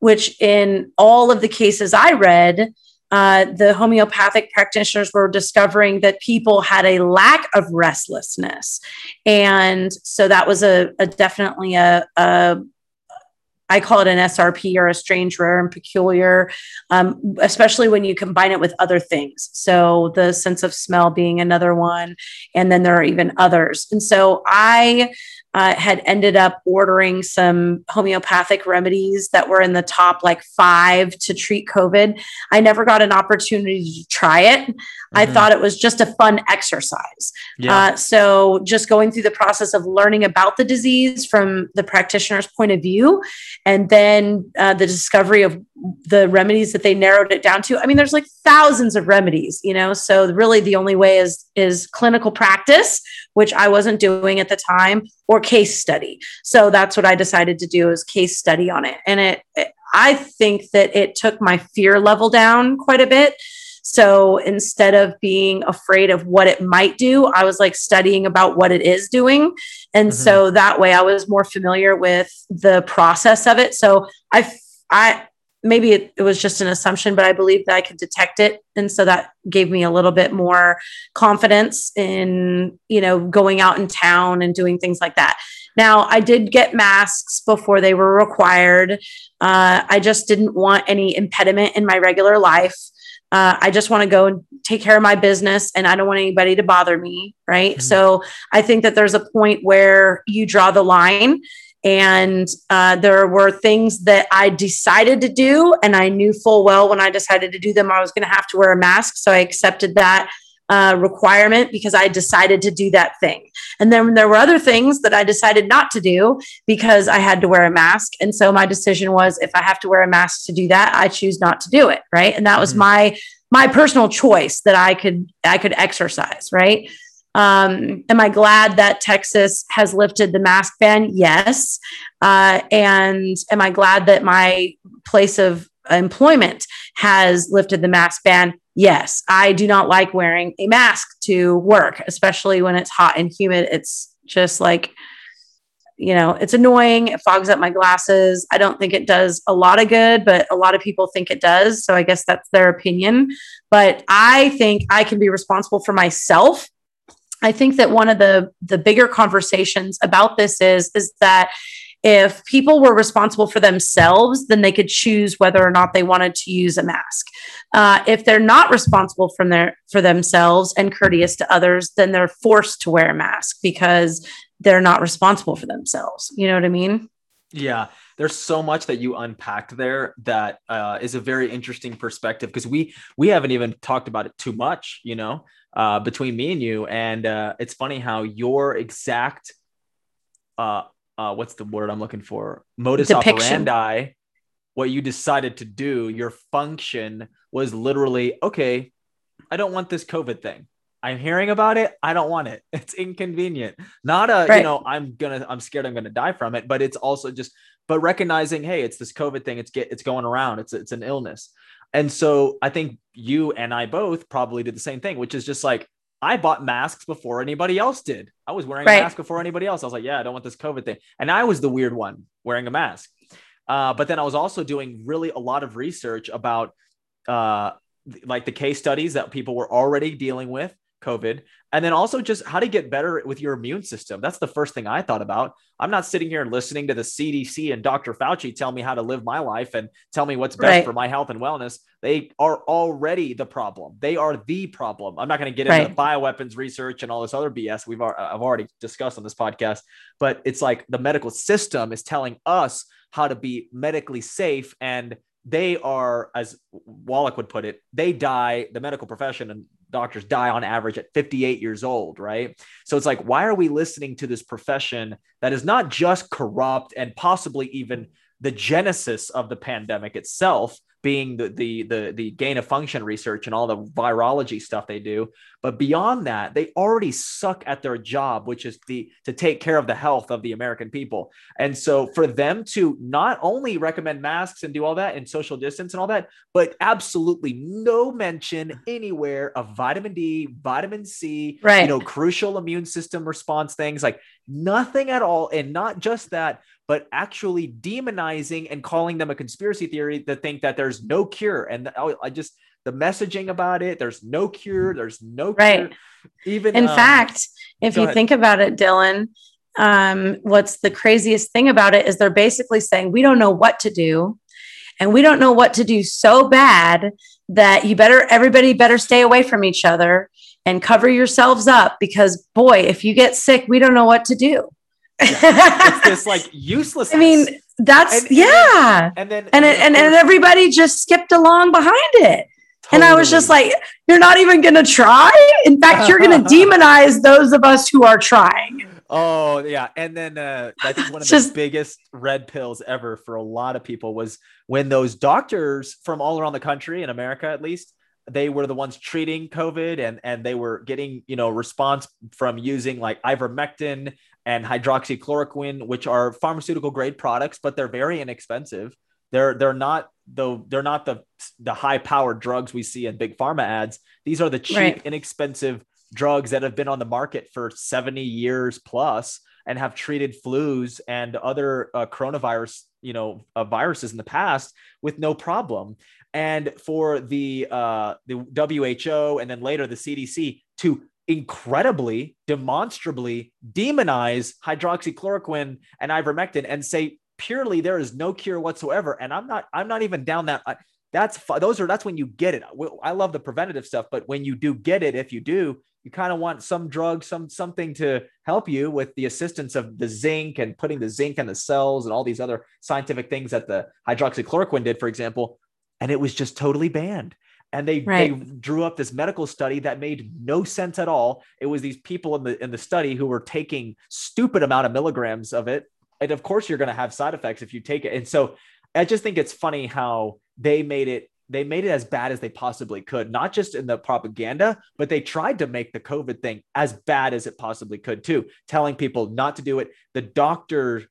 which in all of the cases I read, uh, the homeopathic practitioners were discovering that people had a lack of restlessness. And so that was a, a definitely a, a I call it an SRP or a strange, rare, and peculiar, um, especially when you combine it with other things. So the sense of smell being another one, and then there are even others. And so I uh, had ended up ordering some homeopathic remedies that were in the top like five to treat COVID. I never got an opportunity to try it. Mm-hmm. I thought it was just a fun exercise. Yeah. Uh, so, just going through the process of learning about the disease from the practitioner's point of view, and then uh, the discovery of the remedies that they narrowed it down to. I mean, there's like thousands of remedies, you know. So, really, the only way is is clinical practice, which I wasn't doing at the time, or case study. So that's what I decided to do is case study on it. And it, it I think that it took my fear level down quite a bit. So instead of being afraid of what it might do, I was like studying about what it is doing. And mm-hmm. so that way I was more familiar with the process of it. So I, I, maybe it, it, was just an assumption, but I believe that I could detect it. And so that gave me a little bit more confidence in, you know, going out in town and doing things like that. Now, I did get masks before they were required. Uh, I just didn't want any impediment in my regular life. Uh, I just want to go and take care of my business and I don't want anybody to bother me. Right. Mm-hmm. So I think that there's a point where you draw the line and uh, there were things that I decided to do, and I knew full well when I decided to do them, I was going to have to wear a mask. So I accepted that uh, requirement because I decided to do that thing. And then there were other things that I decided not to do because I had to wear a mask. And so my decision was if I have to wear a mask to do that, I choose not to do it. Right. And that was mm-hmm. my my personal choice that I could I could exercise. Right. Um, am I glad that Texas has lifted the mask ban? Yes. Uh, and am I glad that my place of employment has lifted the mask ban? Yes. I do not like wearing a mask to work, especially when it's hot and humid. It's just like, you know, it's annoying. It fogs up my glasses. I don't think it does a lot of good, but a lot of people think it does. So I guess that's their opinion. But I think I can be responsible for myself I think that one of the the bigger conversations about this is is that if people were responsible for themselves, then they could choose whether or not they wanted to use a mask. Uh, if they're not responsible from their for themselves and courteous to others, then they're forced to wear a mask because they're not responsible for themselves. You know what I mean? Yeah, there's so much that you unpacked there that uh, is a very interesting perspective because we we haven't even talked about it too much. You know, uh, between me and you. And uh, it's funny how your exact, uh, uh, what's the word I'm looking for? Modus Depiction. operandi, what you decided to do, your function was literally, okay, I don't want this COVID thing. I'm hearing about it. I don't want it. It's inconvenient. Not a, right. you know, I'm gonna, I'm scared I'm gonna die from it, but it's also just, but recognizing, hey, it's this COVID thing. It's get, it's going around. It's, it's an illness. And so I think you and I both probably did the same thing, which is just like, I bought masks before anybody else did. I was wearing right. a mask before anybody else. I was like, yeah, I don't want this COVID thing. And I was the weird one wearing a mask. Uh, but then I was also doing really a lot of research about uh, like the case studies that people were already dealing with COVID. And then also just how to get better with your immune system. That's the first thing I thought about. I'm not sitting here listening to the CDC and Dr. Fauci tell me how to live my life and tell me what's best right. for my health and wellness. They are already the problem. They are the problem. I'm not going to get right. into bioweapons research and all this other BS we've I've already discussed on this podcast, but it's like the medical system is telling us how to be medically safe and they are, as Wallach would put it, they die, the medical profession and doctors die on average at 58 years old, right? So it's like, why are we listening to this profession that is not just corrupt and possibly even the genesis of the pandemic itself, being the the the the gain of function research and all the virology stuff they do. But beyond that, they already suck at their job, which is the to take care of the health of the American people. And so for them to not only recommend masks and do all that and social distance and all that, but absolutely no mention anywhere of vitamin D, vitamin C, right. you know, crucial immune system response things like nothing at all. And not just that, but actually demonizing and calling them a conspiracy theory to think that there's no cure. And I just the messaging about it, there's no cure, there's no right. cure. Even in um, fact, if you ahead. think about it, Dylan, um, what's the craziest thing about it is they're basically saying we don't know what to do, and we don't know what to do so bad that you better everybody better stay away from each other and cover yourselves up because boy, if you get sick, we don't know what to do. it's this like useless. I mean, that's And- yeah. and then And then, it, of and, and everybody just skipped along behind it. And I was just like, you're not even going to try. In fact, you're going to demonize those of us who are trying. Oh yeah, and then uh, I think one of Just- the biggest red pills ever for a lot of people was when those doctors from all around the country, in America at least, they were the ones treating COVID, and and they were getting you know response from using like ivermectin and hydroxychloroquine, which are pharmaceutical grade products, but they're very inexpensive. They're they're not though they're not the the high powered drugs we see in big pharma ads. These are the cheap, Right. inexpensive drugs that have been on the market for 70 years plus and have treated flus and other uh, coronavirus you know uh, viruses in the past with no problem and for the uh, the WHO and then later the CDC to incredibly demonstrably demonize hydroxychloroquine and ivermectin and say purely there is no cure whatsoever. And i'm not i'm not even down that I, that's those are that's when you get it. I love the preventative stuff but when you do get it if you do you kind of want some drug some something to help you with the assistance of the zinc and putting the zinc in the cells and all these other scientific things that the hydroxychloroquine did for example. And it was just totally banned. And they they drew up this medical study that made no sense at all. It was these people in the in the study who were taking stupid amount of milligrams of it and of course you're going to have side effects if you take it. And so i just think it's funny how they made it they made it as bad as they possibly could not just in the propaganda but they tried to make the covid thing as bad as it possibly could too telling people not to do it. The doctor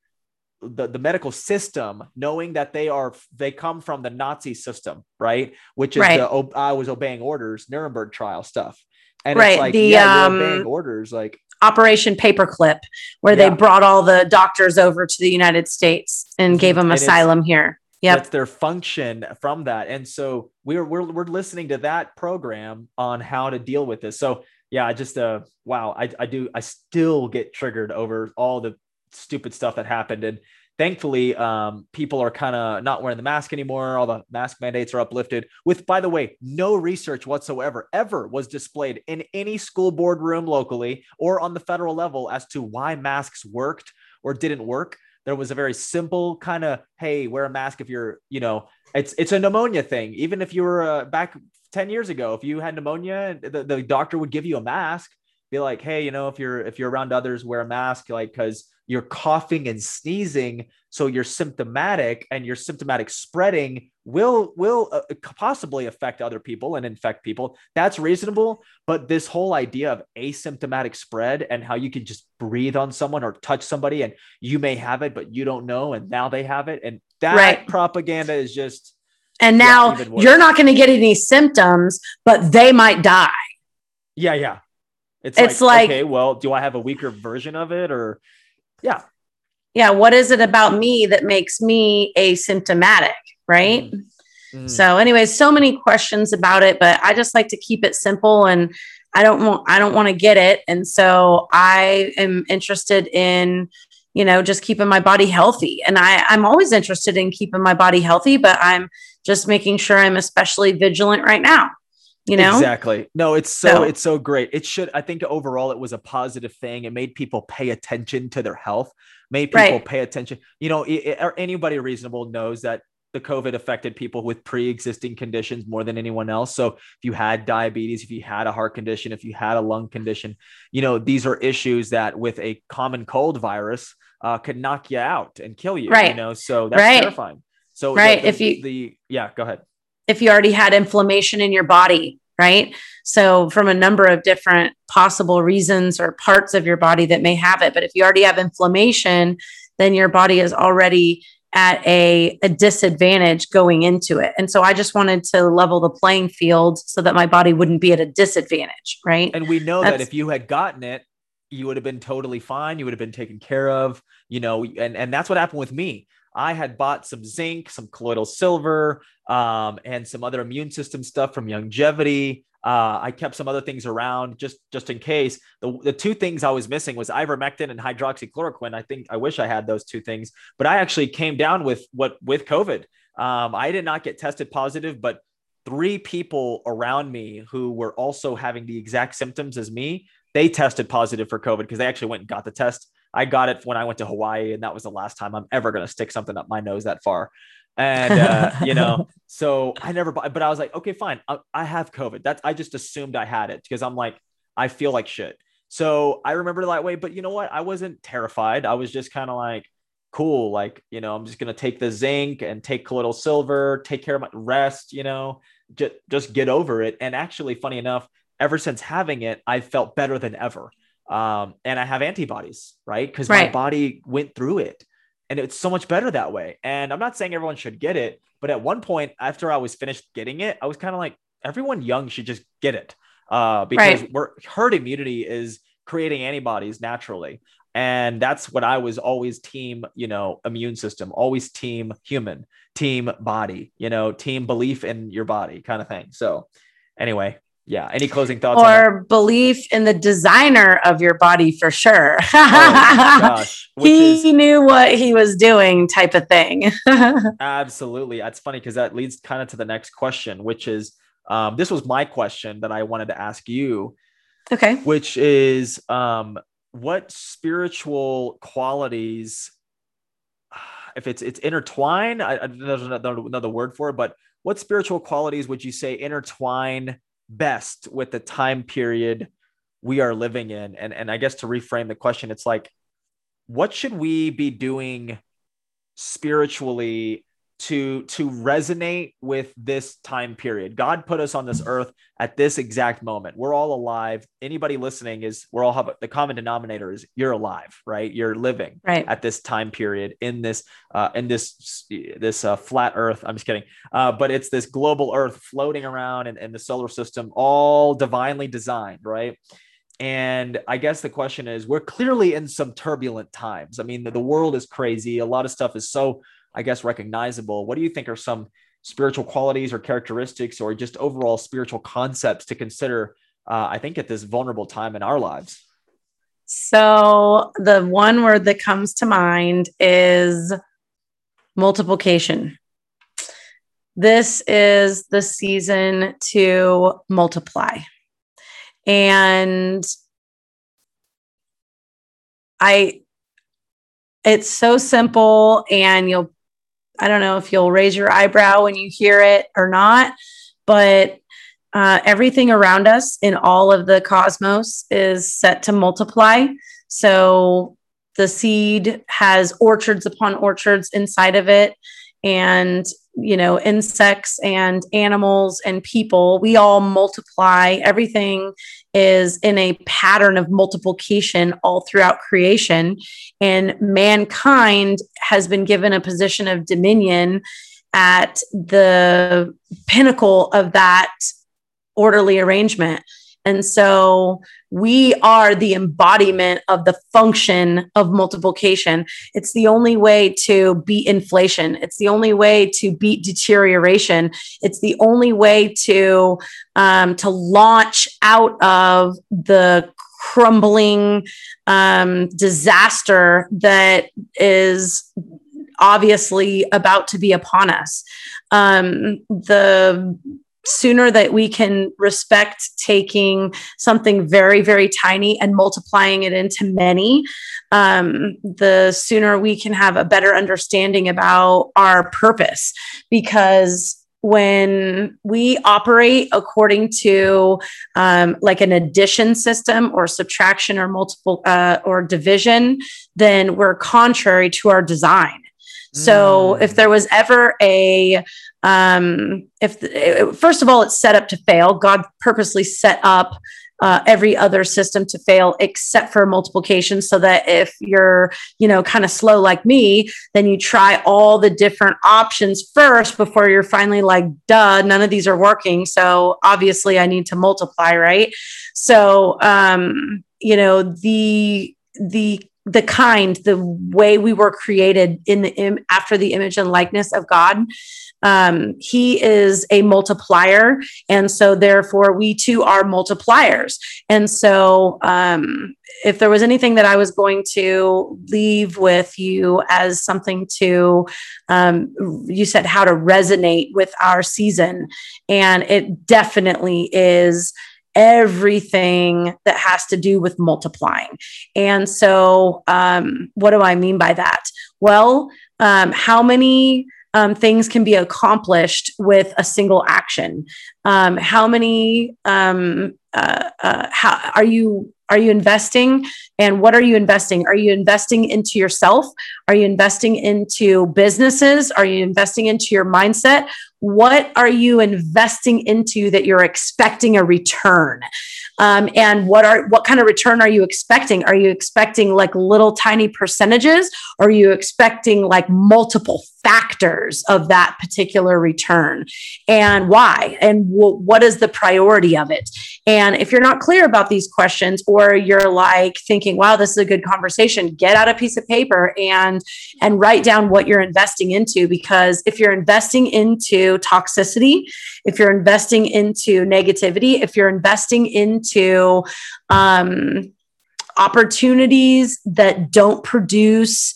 the, the medical system knowing that they are they come from the nazi system right? Which is Right. the i was obeying orders nuremberg trial stuff. And Right, it's like the, yeah um, you're obeying orders like Operation Paperclip, where Yeah. they brought all the doctors over to the United States and gave them it's- asylum here. Yep. that's their function from that and so we're, we're we're listening to that program on how to deal with this so yeah I just uh wow i, I do i still get triggered over all the stupid stuff that happened and thankfully um people are kind of not wearing the mask anymore. All the mask mandates are uplifted with by the way no research whatsoever ever was displayed in any school board room locally or on the federal level as to why masks worked or didn't work. There was a very simple kind of hey wear a mask if you're you know it's it's a pneumonia thing. Even if you were uh, back 10 years ago if you had pneumonia the, the doctor would give you a mask. Be like hey you know if you're if you're around others wear a mask like because you're coughing and sneezing so you're symptomatic and your symptomatic spreading will will uh, possibly affect other people and infect people that's reasonable but this whole idea of asymptomatic spread and how you can just breathe on someone or touch somebody and you may have it but you don't know and now they have it and that Right. propaganda is just And now worse. you're not going to get any symptoms, but they might die. yeah yeah it's, It's like, like- okay well do i have a weaker version of it or yeah Yeah. What is it about me that makes me asymptomatic? Right. Mm. So, anyways, so many questions about it, but I just like to keep it simple and I don't want I don't want to get it. And so I am interested in, you know, just keeping my body healthy. And I, I'm always interested in keeping my body healthy, but I'm just making sure I'm especially vigilant right now. You know? exactly no it's so, So- it's so great it should i think overall it was a positive thing it made people pay attention to their health made people Right. pay attention you know i- i- or anybody reasonable knows that the covid affected people with pre-existing conditions more than anyone else so if you had diabetes if you had a heart condition if you had a lung condition you know these are issues that with a common cold virus uh, could knock you out and kill you right. you know so that's Right. terrifying so the- Right. the, If you- the yeah go ahead if you already had inflammation in your body, right? So, from a number of different possible reasons or parts of your body that may have it. But if you already have inflammation, then your body is already at a, a disadvantage going into it. And so I just wanted to level the playing field so that my body wouldn't be at a disadvantage. Right. And we know That's, that if you had gotten it, you would have been totally fine. You would have been taken care of, you know, and, and that's what happened with me. I had bought some zinc, some colloidal silver, um, and some other immune system stuff from Youngevity. Uh, I kept some other things around just just in case. The, the two things I was missing was ivermectin and hydroxychloroquine. I think I wish I had those two things, but I actually came down with what with COVID. Um, I did not get tested positive, but three people around me who were also having the exact symptoms as me, they tested positive for COVID because they actually went and got the test. I got it when I went to Hawaii, and that was the last time I'm ever going to stick something up my nose that far. And uh, you know so i never but i was like okay fine I, I have covid. That's i just assumed i had it because i'm like i feel like shit. So i remember that way but you know what? I wasn't terrified. I was just kind of like cool like you know i'm just gonna take the zinc and take a little silver take care of my rest you know just just get over it. And actually funny enough ever since having it i felt better than ever um, and i have antibodies right because right. my body went through it and it's so much better that way. And I'm not saying everyone should get it, but at one point after I was finished getting it, I was kind of like, everyone young should just get it uh, because right. we're, herd immunity is creating antibodies naturally. And that's what I was always team, you know, immune system, always team human, team body, you know, team belief in your body kind of thing. So, anyway, yeah any closing thoughts or belief in the designer of your body for sure. Oh, gosh, he is, knew what he was doing type of thing. Absolutely that's funny because that leads kind of to the next question which is um, this was my question that i wanted to ask you okay. which is um, what spiritual qualities if it's it's intertwined I, I, there's another, another word for it but what spiritual qualities would you say intertwine best with the time period we are living in. And and i guess to reframe the question it's like what should we be doing spiritually to to resonate with this time period. God put us on this earth at this exact moment. We're all alive. Anybody listening is we're all have the common denominator is you're alive, right? You're living right. at this time period in this uh, in this this uh, flat Earth. I'm just kidding, uh, but it's this global Earth floating around in, in the solar system, all divinely designed, right? And I guess the question is, we're clearly in some turbulent times. I mean, the, the world is crazy. A lot of stuff is so I guess, recognizable. What do you think are some spiritual qualities or characteristics or just overall spiritual concepts to consider? Uh, I think at this vulnerable time in our lives. So the one word that comes to mind is multiplication. This is the season to multiply. And I it's so simple and you'll I don't know if you'll raise your eyebrow when you hear it or not, but uh, everything around us in all of the cosmos is set to multiply. So the seed has orchards upon orchards inside of it. And you know, insects and animals and people, we all multiply. Everything is in a pattern of multiplication all throughout creation. And mankind has been given a position of dominion at the pinnacle of that orderly arrangement. And so we are the embodiment of the function of multiplication. It's the only way to beat inflation. It's the only way to beat deterioration. It's the only way to um, to launch out of the crumbling um, disaster that is obviously about to be upon us. Um, the sooner that we can respect taking something very, very tiny and multiplying it into many, um, the sooner we can have a better understanding about our purpose. Because when we operate according to um, like an addition system or subtraction or multiple uh, or division, then we're contrary to our design. So mm. if there was ever a um, if the, first of all it's set up to fail, God purposely set up uh, every other system to fail except for multiplication so that if you're you know kind of slow like me then you try all the different options first before you're finally like duh none of these are working. So obviously i need to multiply right? So um you know the the the kind the way we were created in the Im- after the image and likeness of god um, he is a multiplier. And so, therefore, we too are multipliers. And so, um, if there was anything that I was going to leave with you as something to, um, you said how to resonate with our season. And it definitely is everything that has to do with multiplying. And so, um, what do I mean by that? Well, um, how many um, things can be accomplished with a single action. Um, how many um, uh, uh, how are you are you investing? And what are you investing? Are you investing into yourself? Are you investing into businesses? Are you investing into your mindset? What are you investing into that you're expecting a return? Um, and what are what kind of return are you expecting? Are you expecting like little tiny percentages? Or are you expecting like multiple factors of that particular return? And why? And w- what is the priority of it? and if you're not clear about these questions or you're like thinking wow this is a good conversation get out a piece of paper and and write down what you're investing into. Because if you're investing into toxicity if you're investing into negativity if you're investing into um, opportunities that don't produce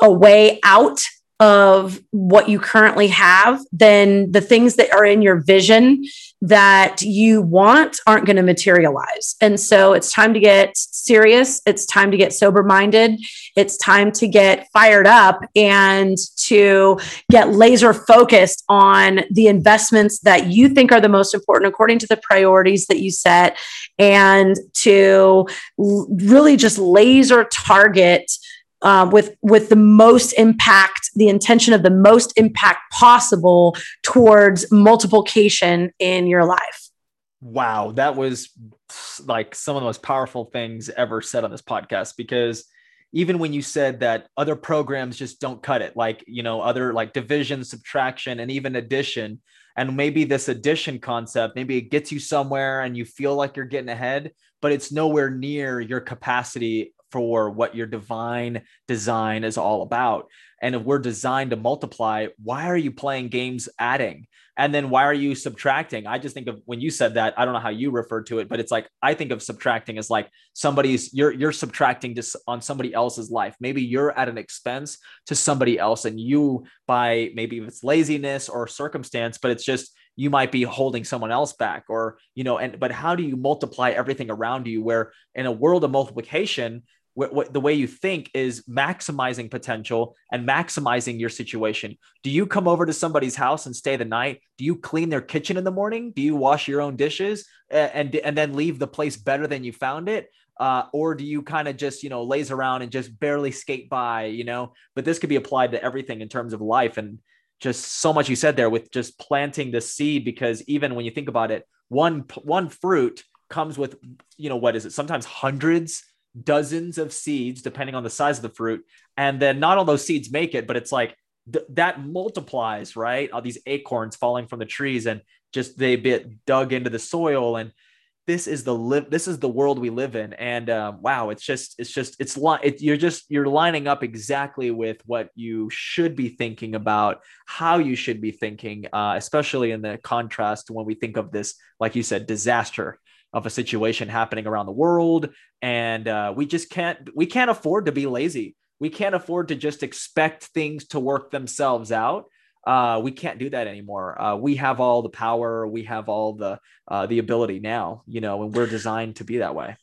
a way out of what you currently have, then the things that are in your vision that you want aren't going to materialize. And so it's time to get serious. It's time to get sober minded. It's time to get fired up and to get laser focused on the investments that you think are the most important according to the priorities that you set and to really just laser target uh, with with the most impact, the intention of the most impact possible towards multiplication in your life. Wow, that was like some of the most powerful things ever said on this podcast because even when you said that other programs just don't cut it, like you know, other like division, subtraction, and even addition, and maybe this addition concept, maybe it gets you somewhere and you feel like you're getting ahead, but it's nowhere near your capacity for what your divine design is all about. And if we're designed to multiply, why are you playing games adding? And then why are you subtracting? I just think of when you said that, I don't know how you refer to it, but it's like I think of subtracting as like somebody's you're you're subtracting just on somebody else's life. Maybe you're at an expense to somebody else, and you by maybe if it's laziness or circumstance, but it's just you might be holding someone else back or you know and but how do you multiply everything around you where in a world of multiplication what, what, the way you think is maximizing potential and maximizing your situation. Do you come over to somebody's house and stay the night? Do you clean their kitchen in the morning? Do you wash your own dishes and and, then leave the place better than you found it? Uh, or do you kind of just you know laze around and just barely skate by? You know, but this could be applied to everything in terms of life and just so much you said there with just planting the seed because even when you think about it, one one fruit comes with you know what is it sometimes hundreds dozens of seeds, depending on the size of the fruit. And then not all those seeds make it, but it's like th- that multiplies, right? All these acorns falling from the trees and just they get dug into the soil. And this is the live, this is the world we live in. And um, wow, it's just, it's just, it's li- it, you're just, you're lining up exactly with what you should be thinking about, how you should be thinking, uh, especially in the contrast when we think of this, like you said, disaster of a situation happening around the world. And uh, we just can't we can't afford to be lazy. We can't afford to just expect things to work themselves out. Uh, we can't do that anymore. Uh, we have all the power. We have all the uh, the ability now you know and we're designed to be that way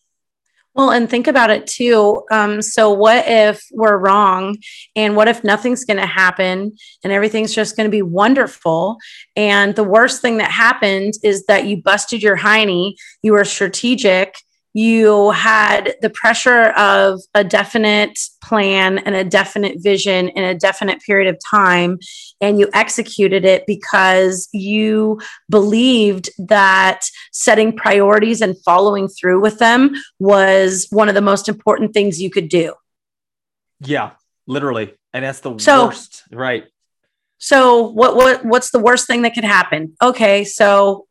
well, and think about it too. Um, so, what if we're wrong? And what if nothing's going to happen and everything's just going to be wonderful? And the worst thing that happened is that you busted your hiney, you were strategic, you had the pressure of a definite plan and a definite vision in a definite period of time and you executed it because you believed that setting priorities and following through with them was one of the most important things you could do. Yeah literally. And that's the So- worst right so what what what's the worst thing that could happen? Okay so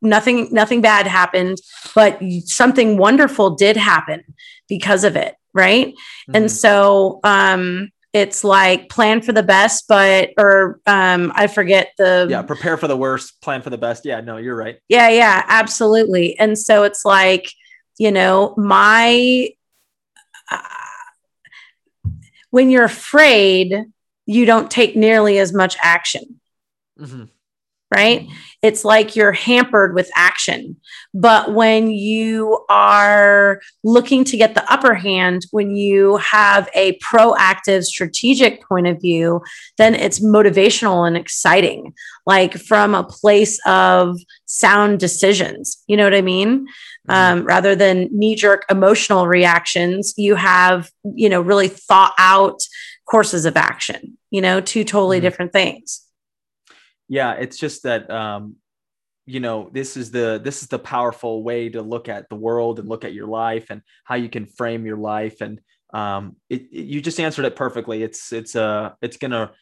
nothing nothing bad happened but something wonderful did happen because of it right? And Mhm. so um it's like plan for the best but or um i forget the yeah prepare for the worst plan for the best. Yeah no you're right. Yeah yeah absolutely. And so it's like you know my uh, when you're afraid you don't take nearly as much action Mhm. right? It's like you're hampered with action. But when you are looking to get the upper hand, when you have a proactive, strategic point of view, then it's motivational and exciting, like from a place of sound decisions. You know what I mean? Um, rather than knee jerk emotional reactions, you have, you know, really thought out courses of action, you know, two totally Mhm. different things. yeah it's just that um you know this is the this is the powerful way to look at the world and look at your life and how you can frame your life and um it, it- you just answered it perfectly it's it's uh it's gonna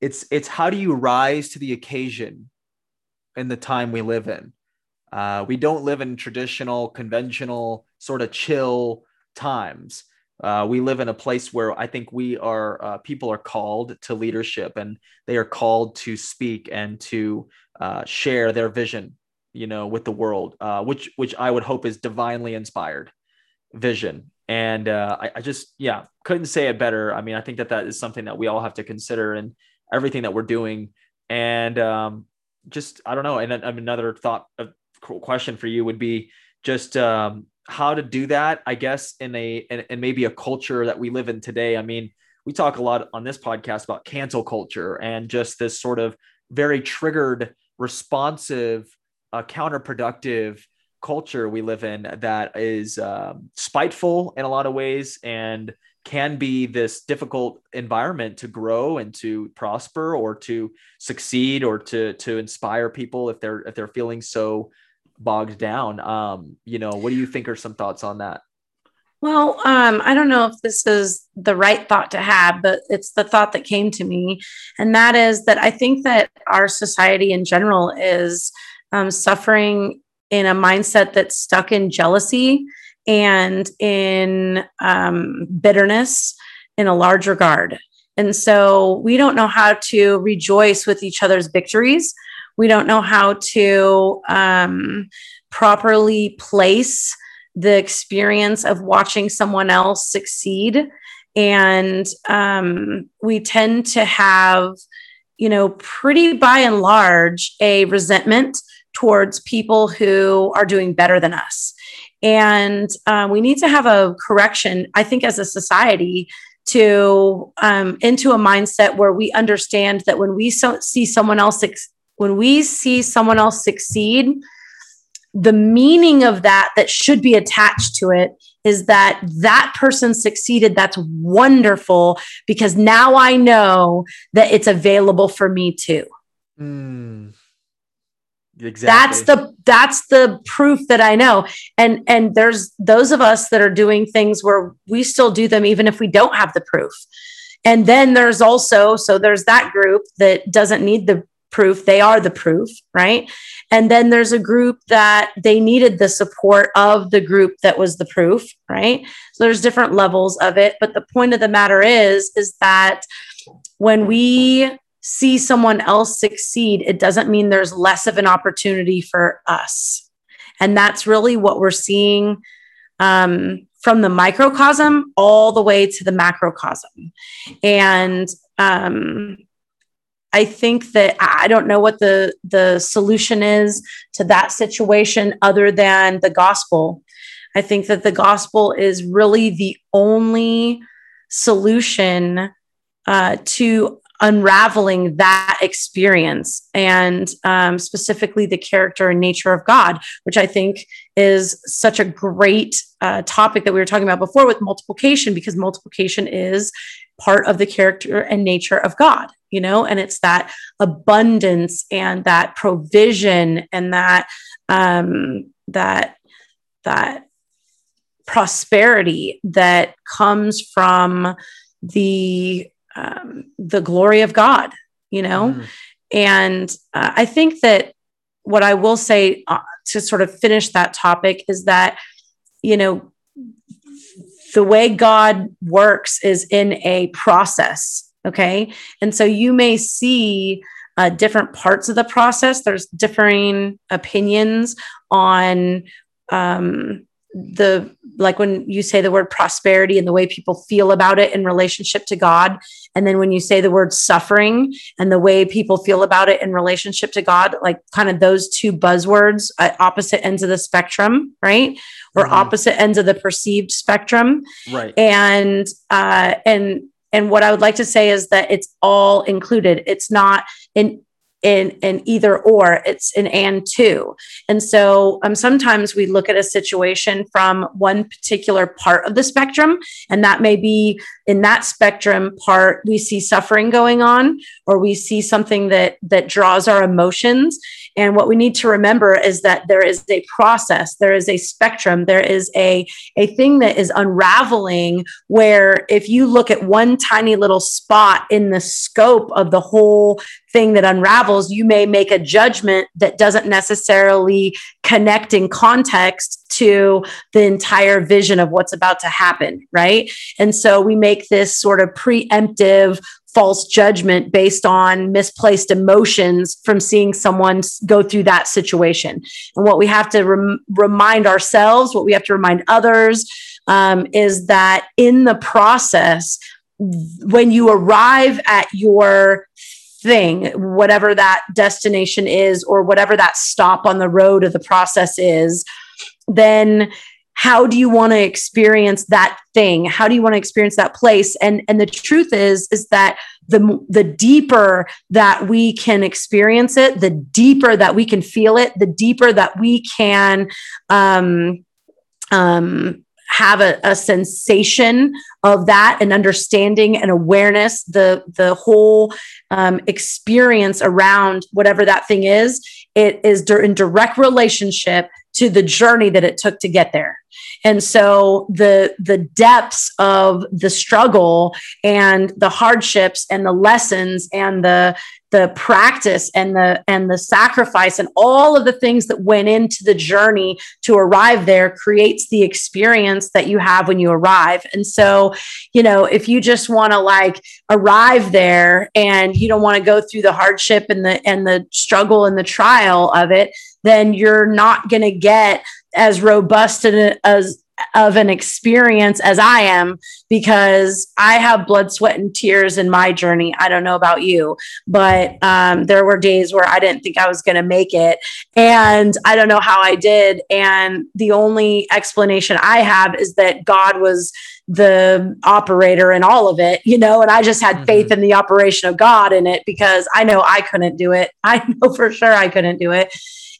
it's it's how do you rise to the occasion in the time we live in uh we don't live in traditional conventional sort of chill times uh, we live in a place where I think we are uh, people are called to leadership and they are called to speak and to uh, share their vision, you know, with the world, uh, which which I would hope is divinely inspired vision. And uh, I, I just yeah couldn't say it better. I mean, I think that that is something that we all have to consider in everything that we're doing. And um, just I don't know. And um, another thought of question for you would be just um, how to do that i guess in a in maybe a culture that we live in today. I mean we talk a lot on this podcast about cancel culture and just this sort of very triggered responsive uh, counterproductive culture we live in that is um, spiteful in a lot of ways and can be this difficult environment to grow and to prosper or to succeed or to to inspire people if they're if they're feeling so bogged down. Um, you know, what do you think are some thoughts on that? Well, um, I don't know if this is the right thought to have, but it's the thought that came to me. And that is that I think that our society in general is um, suffering in a mindset that's stuck in jealousy and in um, bitterness in a large regard. And so we don't know how to rejoice with each other's victories. We don't know how to um, properly place the experience of watching someone else succeed. And um, we tend to have, you know, pretty by and large, a resentment towards people who are doing better than us. And uh, we need to have a correction, I think, as a society to um, into a mindset where we understand that when we so- see someone else ex- when we see someone else succeed the meaning of that that should be attached to it is that that person succeeded. That's wonderful because now i know that it's available for me too. Mm, exactly. that's the that's the proof that i know. And and there's those of us that are doing things where we still do them even if we don't have the proof. And then there's also so there's that group that doesn't need the proof. They are the proof right? And then there's a group that they needed the support of the group that was the proof right? So there's different levels of it but the point of the matter is is that when we see someone else succeed it doesn't mean there's less of an opportunity for us. And that's really what we're seeing um, from the microcosm all the way to the macrocosm. And um, I think that I don't know what the the solution is to that situation other than the gospel. I think that the gospel is really the only solution uh, to unraveling that experience and um, specifically the character and nature of God, which I think is such a great uh, topic that we were talking about before with multiplication, because multiplication is part of the character and nature of God, you know, and it's that abundance and that provision and that, um, that, that prosperity that comes from the um, the glory of God, you know? Mm. And uh, I think that what I will say uh, to sort of finish that topic is that, you know, the way God works is in a process. Okay. And so you may see uh, different parts of the process. There's differing opinions on um, the like when you say the word prosperity and the way people feel about it in relationship to God and then when you say the word suffering and the way people feel about it in relationship to God like kind of those two buzzwords at opposite ends of the spectrum right? Or mm-hmm. opposite ends of the perceived spectrum. Right. And uh and and what I would like to say is that it's all included. It's not in in an either or it's an and two. And so um, sometimes we look at a situation from one particular part of the spectrum and that may be in that spectrum part we see suffering going on or we see something that that draws our emotions. And what we need to remember is that there is a process, there is a spectrum, there is a, a thing that is unraveling where if you look at one tiny little spot in the scope of the whole thing that unravels, you may make a judgment that doesn't necessarily connect in context to the entire vision of what's about to happen, right? And so we make this sort of preemptive false judgment based on misplaced emotions from seeing someone go through that situation. And what we have to rem- remind ourselves, what we have to remind others, um, is that in the process, when you arrive at your thing, whatever that destination is, or whatever that stop on the road of the process is, then how do you want to experience that thing? How do you want to experience that place? And and the truth is is that the the deeper that we can experience it the deeper that we can feel it the deeper that we can um um have a, a sensation of that and understanding and awareness the the whole um, experience around whatever that thing is it is in direct relationship to the journey that it took to get there. And so the the depths of the struggle and the hardships and the lessons and the the practice and the and the sacrifice and all of the things that went into the journey to arrive there creates the experience that you have when you arrive. And so you know if you just want to like arrive there and you don't want to go through the hardship and the and the struggle and the trial of it then you're not going to get as robust an, as of an experience as I am because I have blood, sweat, and tears in my journey. I don't know about you, but um, there were days where I didn't think I was going to make it. And I don't know how I did. And the only explanation I have is that God was the operator in all of it, you know, and I just had mm-hmm. faith in the operation of God in it because I know I couldn't do it. I know for sure I couldn't do it.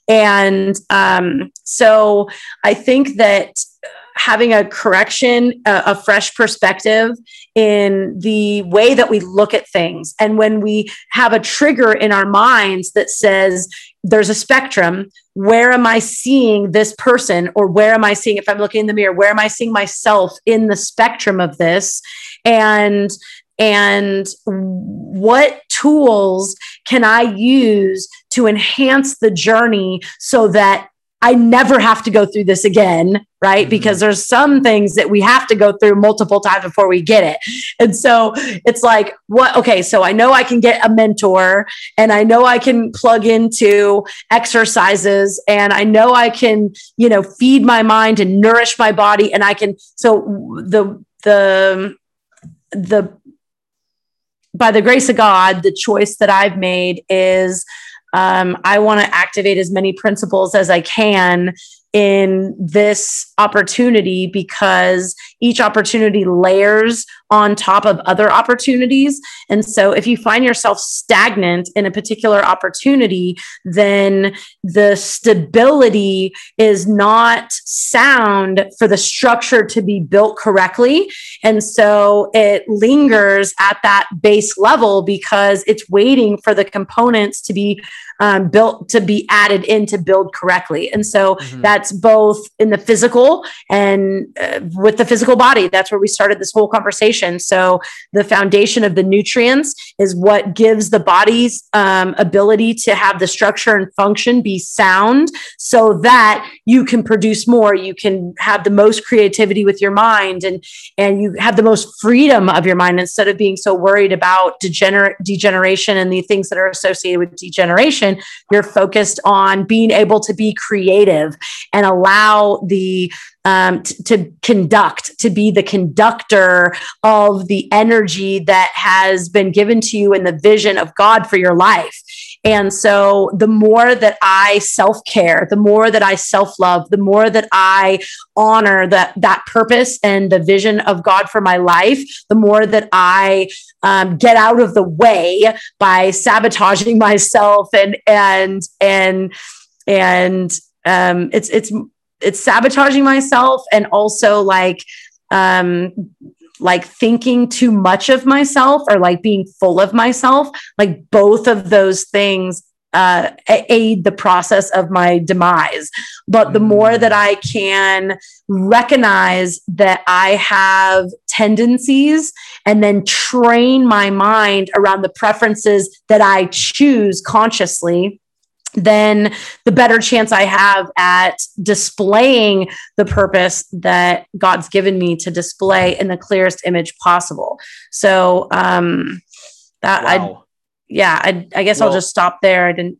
And um, so I think that having a correction, a, a, fresh perspective in the way that we look at things. And when we have a trigger in our minds that says, there's a spectrum, where am I seeing this person? Or where am I seeing, if I'm looking in the mirror, where am I seeing myself in the spectrum of this? And and what tools can I use to enhance the journey so that I never have to go through this again, right? Mm-hmm. Because there's some things that we have to go through multiple times before we get it. And so it's like, what? Okay, so I know I can get a mentor and I know I can plug into exercises and I know I can, you know, feed my mind and nourish my body. And I can, so the, the, the, by the grace of God, the choice that I've made is um, I want to activate as many principles as I can in this opportunity because each opportunity layers on top of other opportunities. And so if you find yourself stagnant in a particular opportunity, then the stability is not sound for the structure to be built correctly. And so it lingers at that base level because it's waiting for the components to be um, built to be added in to build correctly. And so mm-hmm. that's both in the physical and uh, with the physical body. That's where we started this whole conversation. So the foundation of the nutrients is what gives the body's um, ability to have the structure and function be sound so that you can produce more. You can have the most creativity with your mind and, and you have the most freedom of your mind instead of being so worried about degenerate degeneration and the things that are associated with degeneration you're focused on being able to be creative and allow the um, t- to conduct, to be the conductor of the energy that has been given to you in the vision of God for your life. And so the more that I self-care, the more that I self-love, the more that I honor that that purpose and the vision of God for my life, the more that I um, get out of the way by sabotaging myself and and and and um, it's it's it's sabotaging myself and also like um like thinking too much of myself or like being full of myself like both of those things uh, aid the process of my demise. But the more that I can recognize that I have tendencies and then train my mind around the preferences that I choose consciously, then the better chance I have at displaying the purpose that God's given me to display in the clearest image possible. So, um, that wow. I, yeah, I, I guess well, I'll just stop there. I didn't.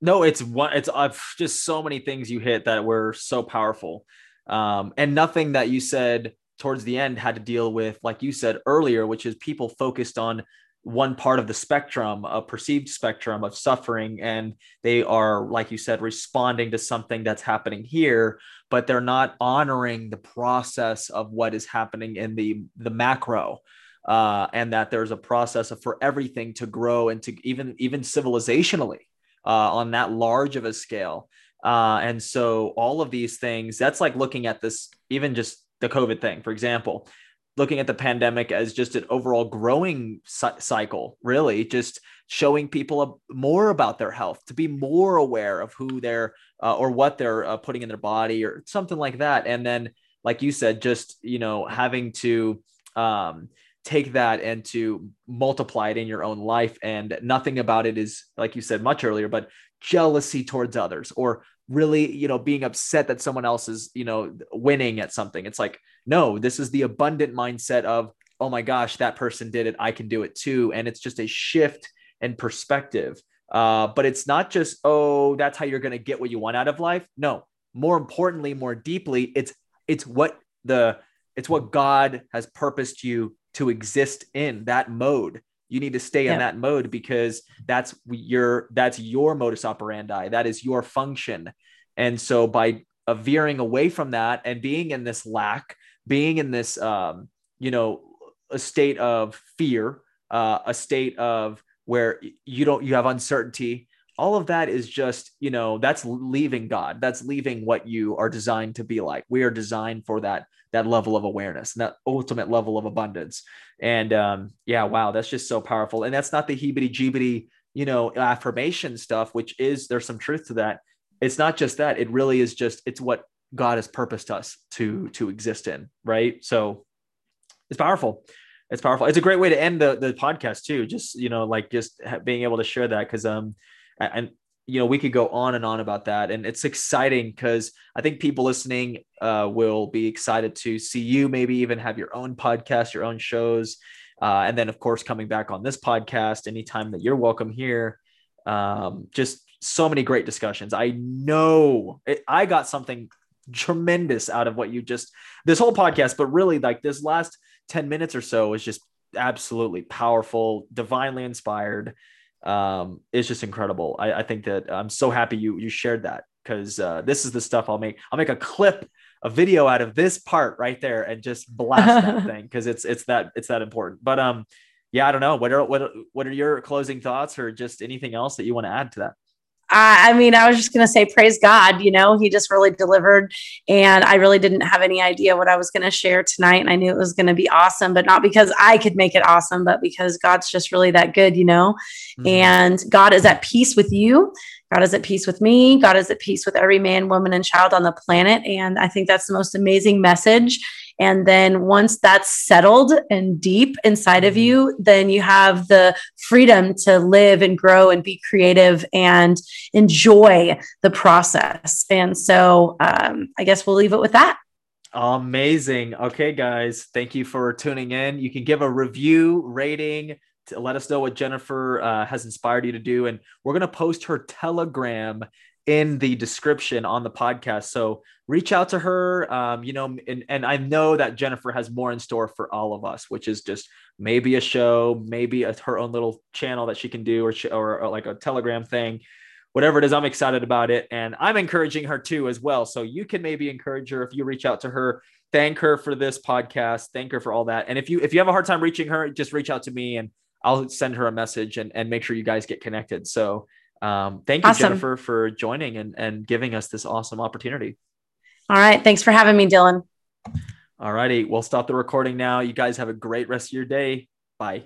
No, it's one, it's I've just so many things you hit that were so powerful. Um, and nothing that you said towards the end had to deal with, like you said earlier, which is people focused on one part of the spectrum, a perceived spectrum of suffering, and they are, like you said, responding to something that's happening here, but they're not honoring the process of what is happening in the the macro. Uh, and that there's a process of, for everything to grow and to even even civilizationally uh, on that large of a scale. Uh, and so all of these things, that's like looking at this, even just the COVID thing, for example looking at the pandemic as just an overall growing cycle, really, just showing people more about their health, to be more aware of who they're uh, or what they're uh, putting in their body or something like that. And then, like you said, just you know having to um, take that and to multiply it in your own life. And nothing about it is, like you said much earlier, but jealousy towards others or really you know being upset that someone else is you know winning at something. It's like no this is the abundant mindset of oh my gosh that person did it i can do it too. And it's just a shift in perspective. Uh, but it's not just oh that's how you're going to get what you want out of life. No more importantly more deeply it's it's what the it's what god has purposed you to exist in that mode you need to stay yeah. in that mode because that's your that's your modus operandi. That is your function. And so by uh, veering away from that and being in this lack being in this um, you know a state of fear uh, a state of where you don't you have uncertainty all of that is just you know that's leaving god. That's leaving what you are designed to be like. We are designed for that that level of awareness and that ultimate level of abundance. And um, yeah wow that's just so powerful. And that's not the heebity jeebity you know affirmation stuff which is there's some truth to that. It's not just that. It really is just it's what god has purposed us to to exist in right? So it's powerful. It's powerful. It's a great way to end the, the podcast too just you know like just being able to share that because um and you know we could go on and on about that. And it's exciting because i think people listening uh, will be excited to see you maybe even have your own podcast your own shows. Uh, and then of course coming back on this podcast anytime that you're welcome here. Um, just so many great discussions. I know it, i got something tremendous out of what you just this whole podcast but really like this last 10 minutes or so is just absolutely powerful divinely inspired um, it's just incredible. I, I think that I'm so happy you you shared that because uh, this is the stuff I'll make. I'll make a clip, a video out of this part right there, and just blast that thing because it's it's that it's that important. But um, yeah, I don't know. What are what what are your closing thoughts, or just anything else that you want to add to that? I, I mean, I was just going to say, praise God. You know, He just really delivered. And I really didn't have any idea what I was going to share tonight. And I knew it was going to be awesome, but not because I could make it awesome, but because God's just really that good, you know? Mm-hmm. And God is at peace with you. God is at peace with me. God is at peace with every man, woman, and child on the planet. And I think that's the most amazing message. And then once that's settled and deep inside of you, then you have the freedom to live and grow and be creative and enjoy the process. And so um, I guess we'll leave it with that. Amazing. Okay, guys, thank you for tuning in. You can give a review, rating, to let us know what Jennifer uh, has inspired you to do. And we're going to post her Telegram in the description on the podcast. So reach out to her. Um, you know, and, and I know that Jennifer has more in store for all of us, which is just maybe a show, maybe a, her own little channel that she can do, or, or, or like a Telegram thing, whatever it is. I'm excited about it, and I'm encouraging her too as well. So you can maybe encourage her if you reach out to her. Thank her for this podcast. Thank her for all that. And if you if you have a hard time reaching her, just reach out to me and I'll send her a message and, and make sure you guys get connected. So um, thank you, awesome. Jennifer, for joining and, and giving us this awesome opportunity. All right. Thanks for having me, Dylan. All righty. We'll stop the recording now. You guys have a great rest of your day. Bye.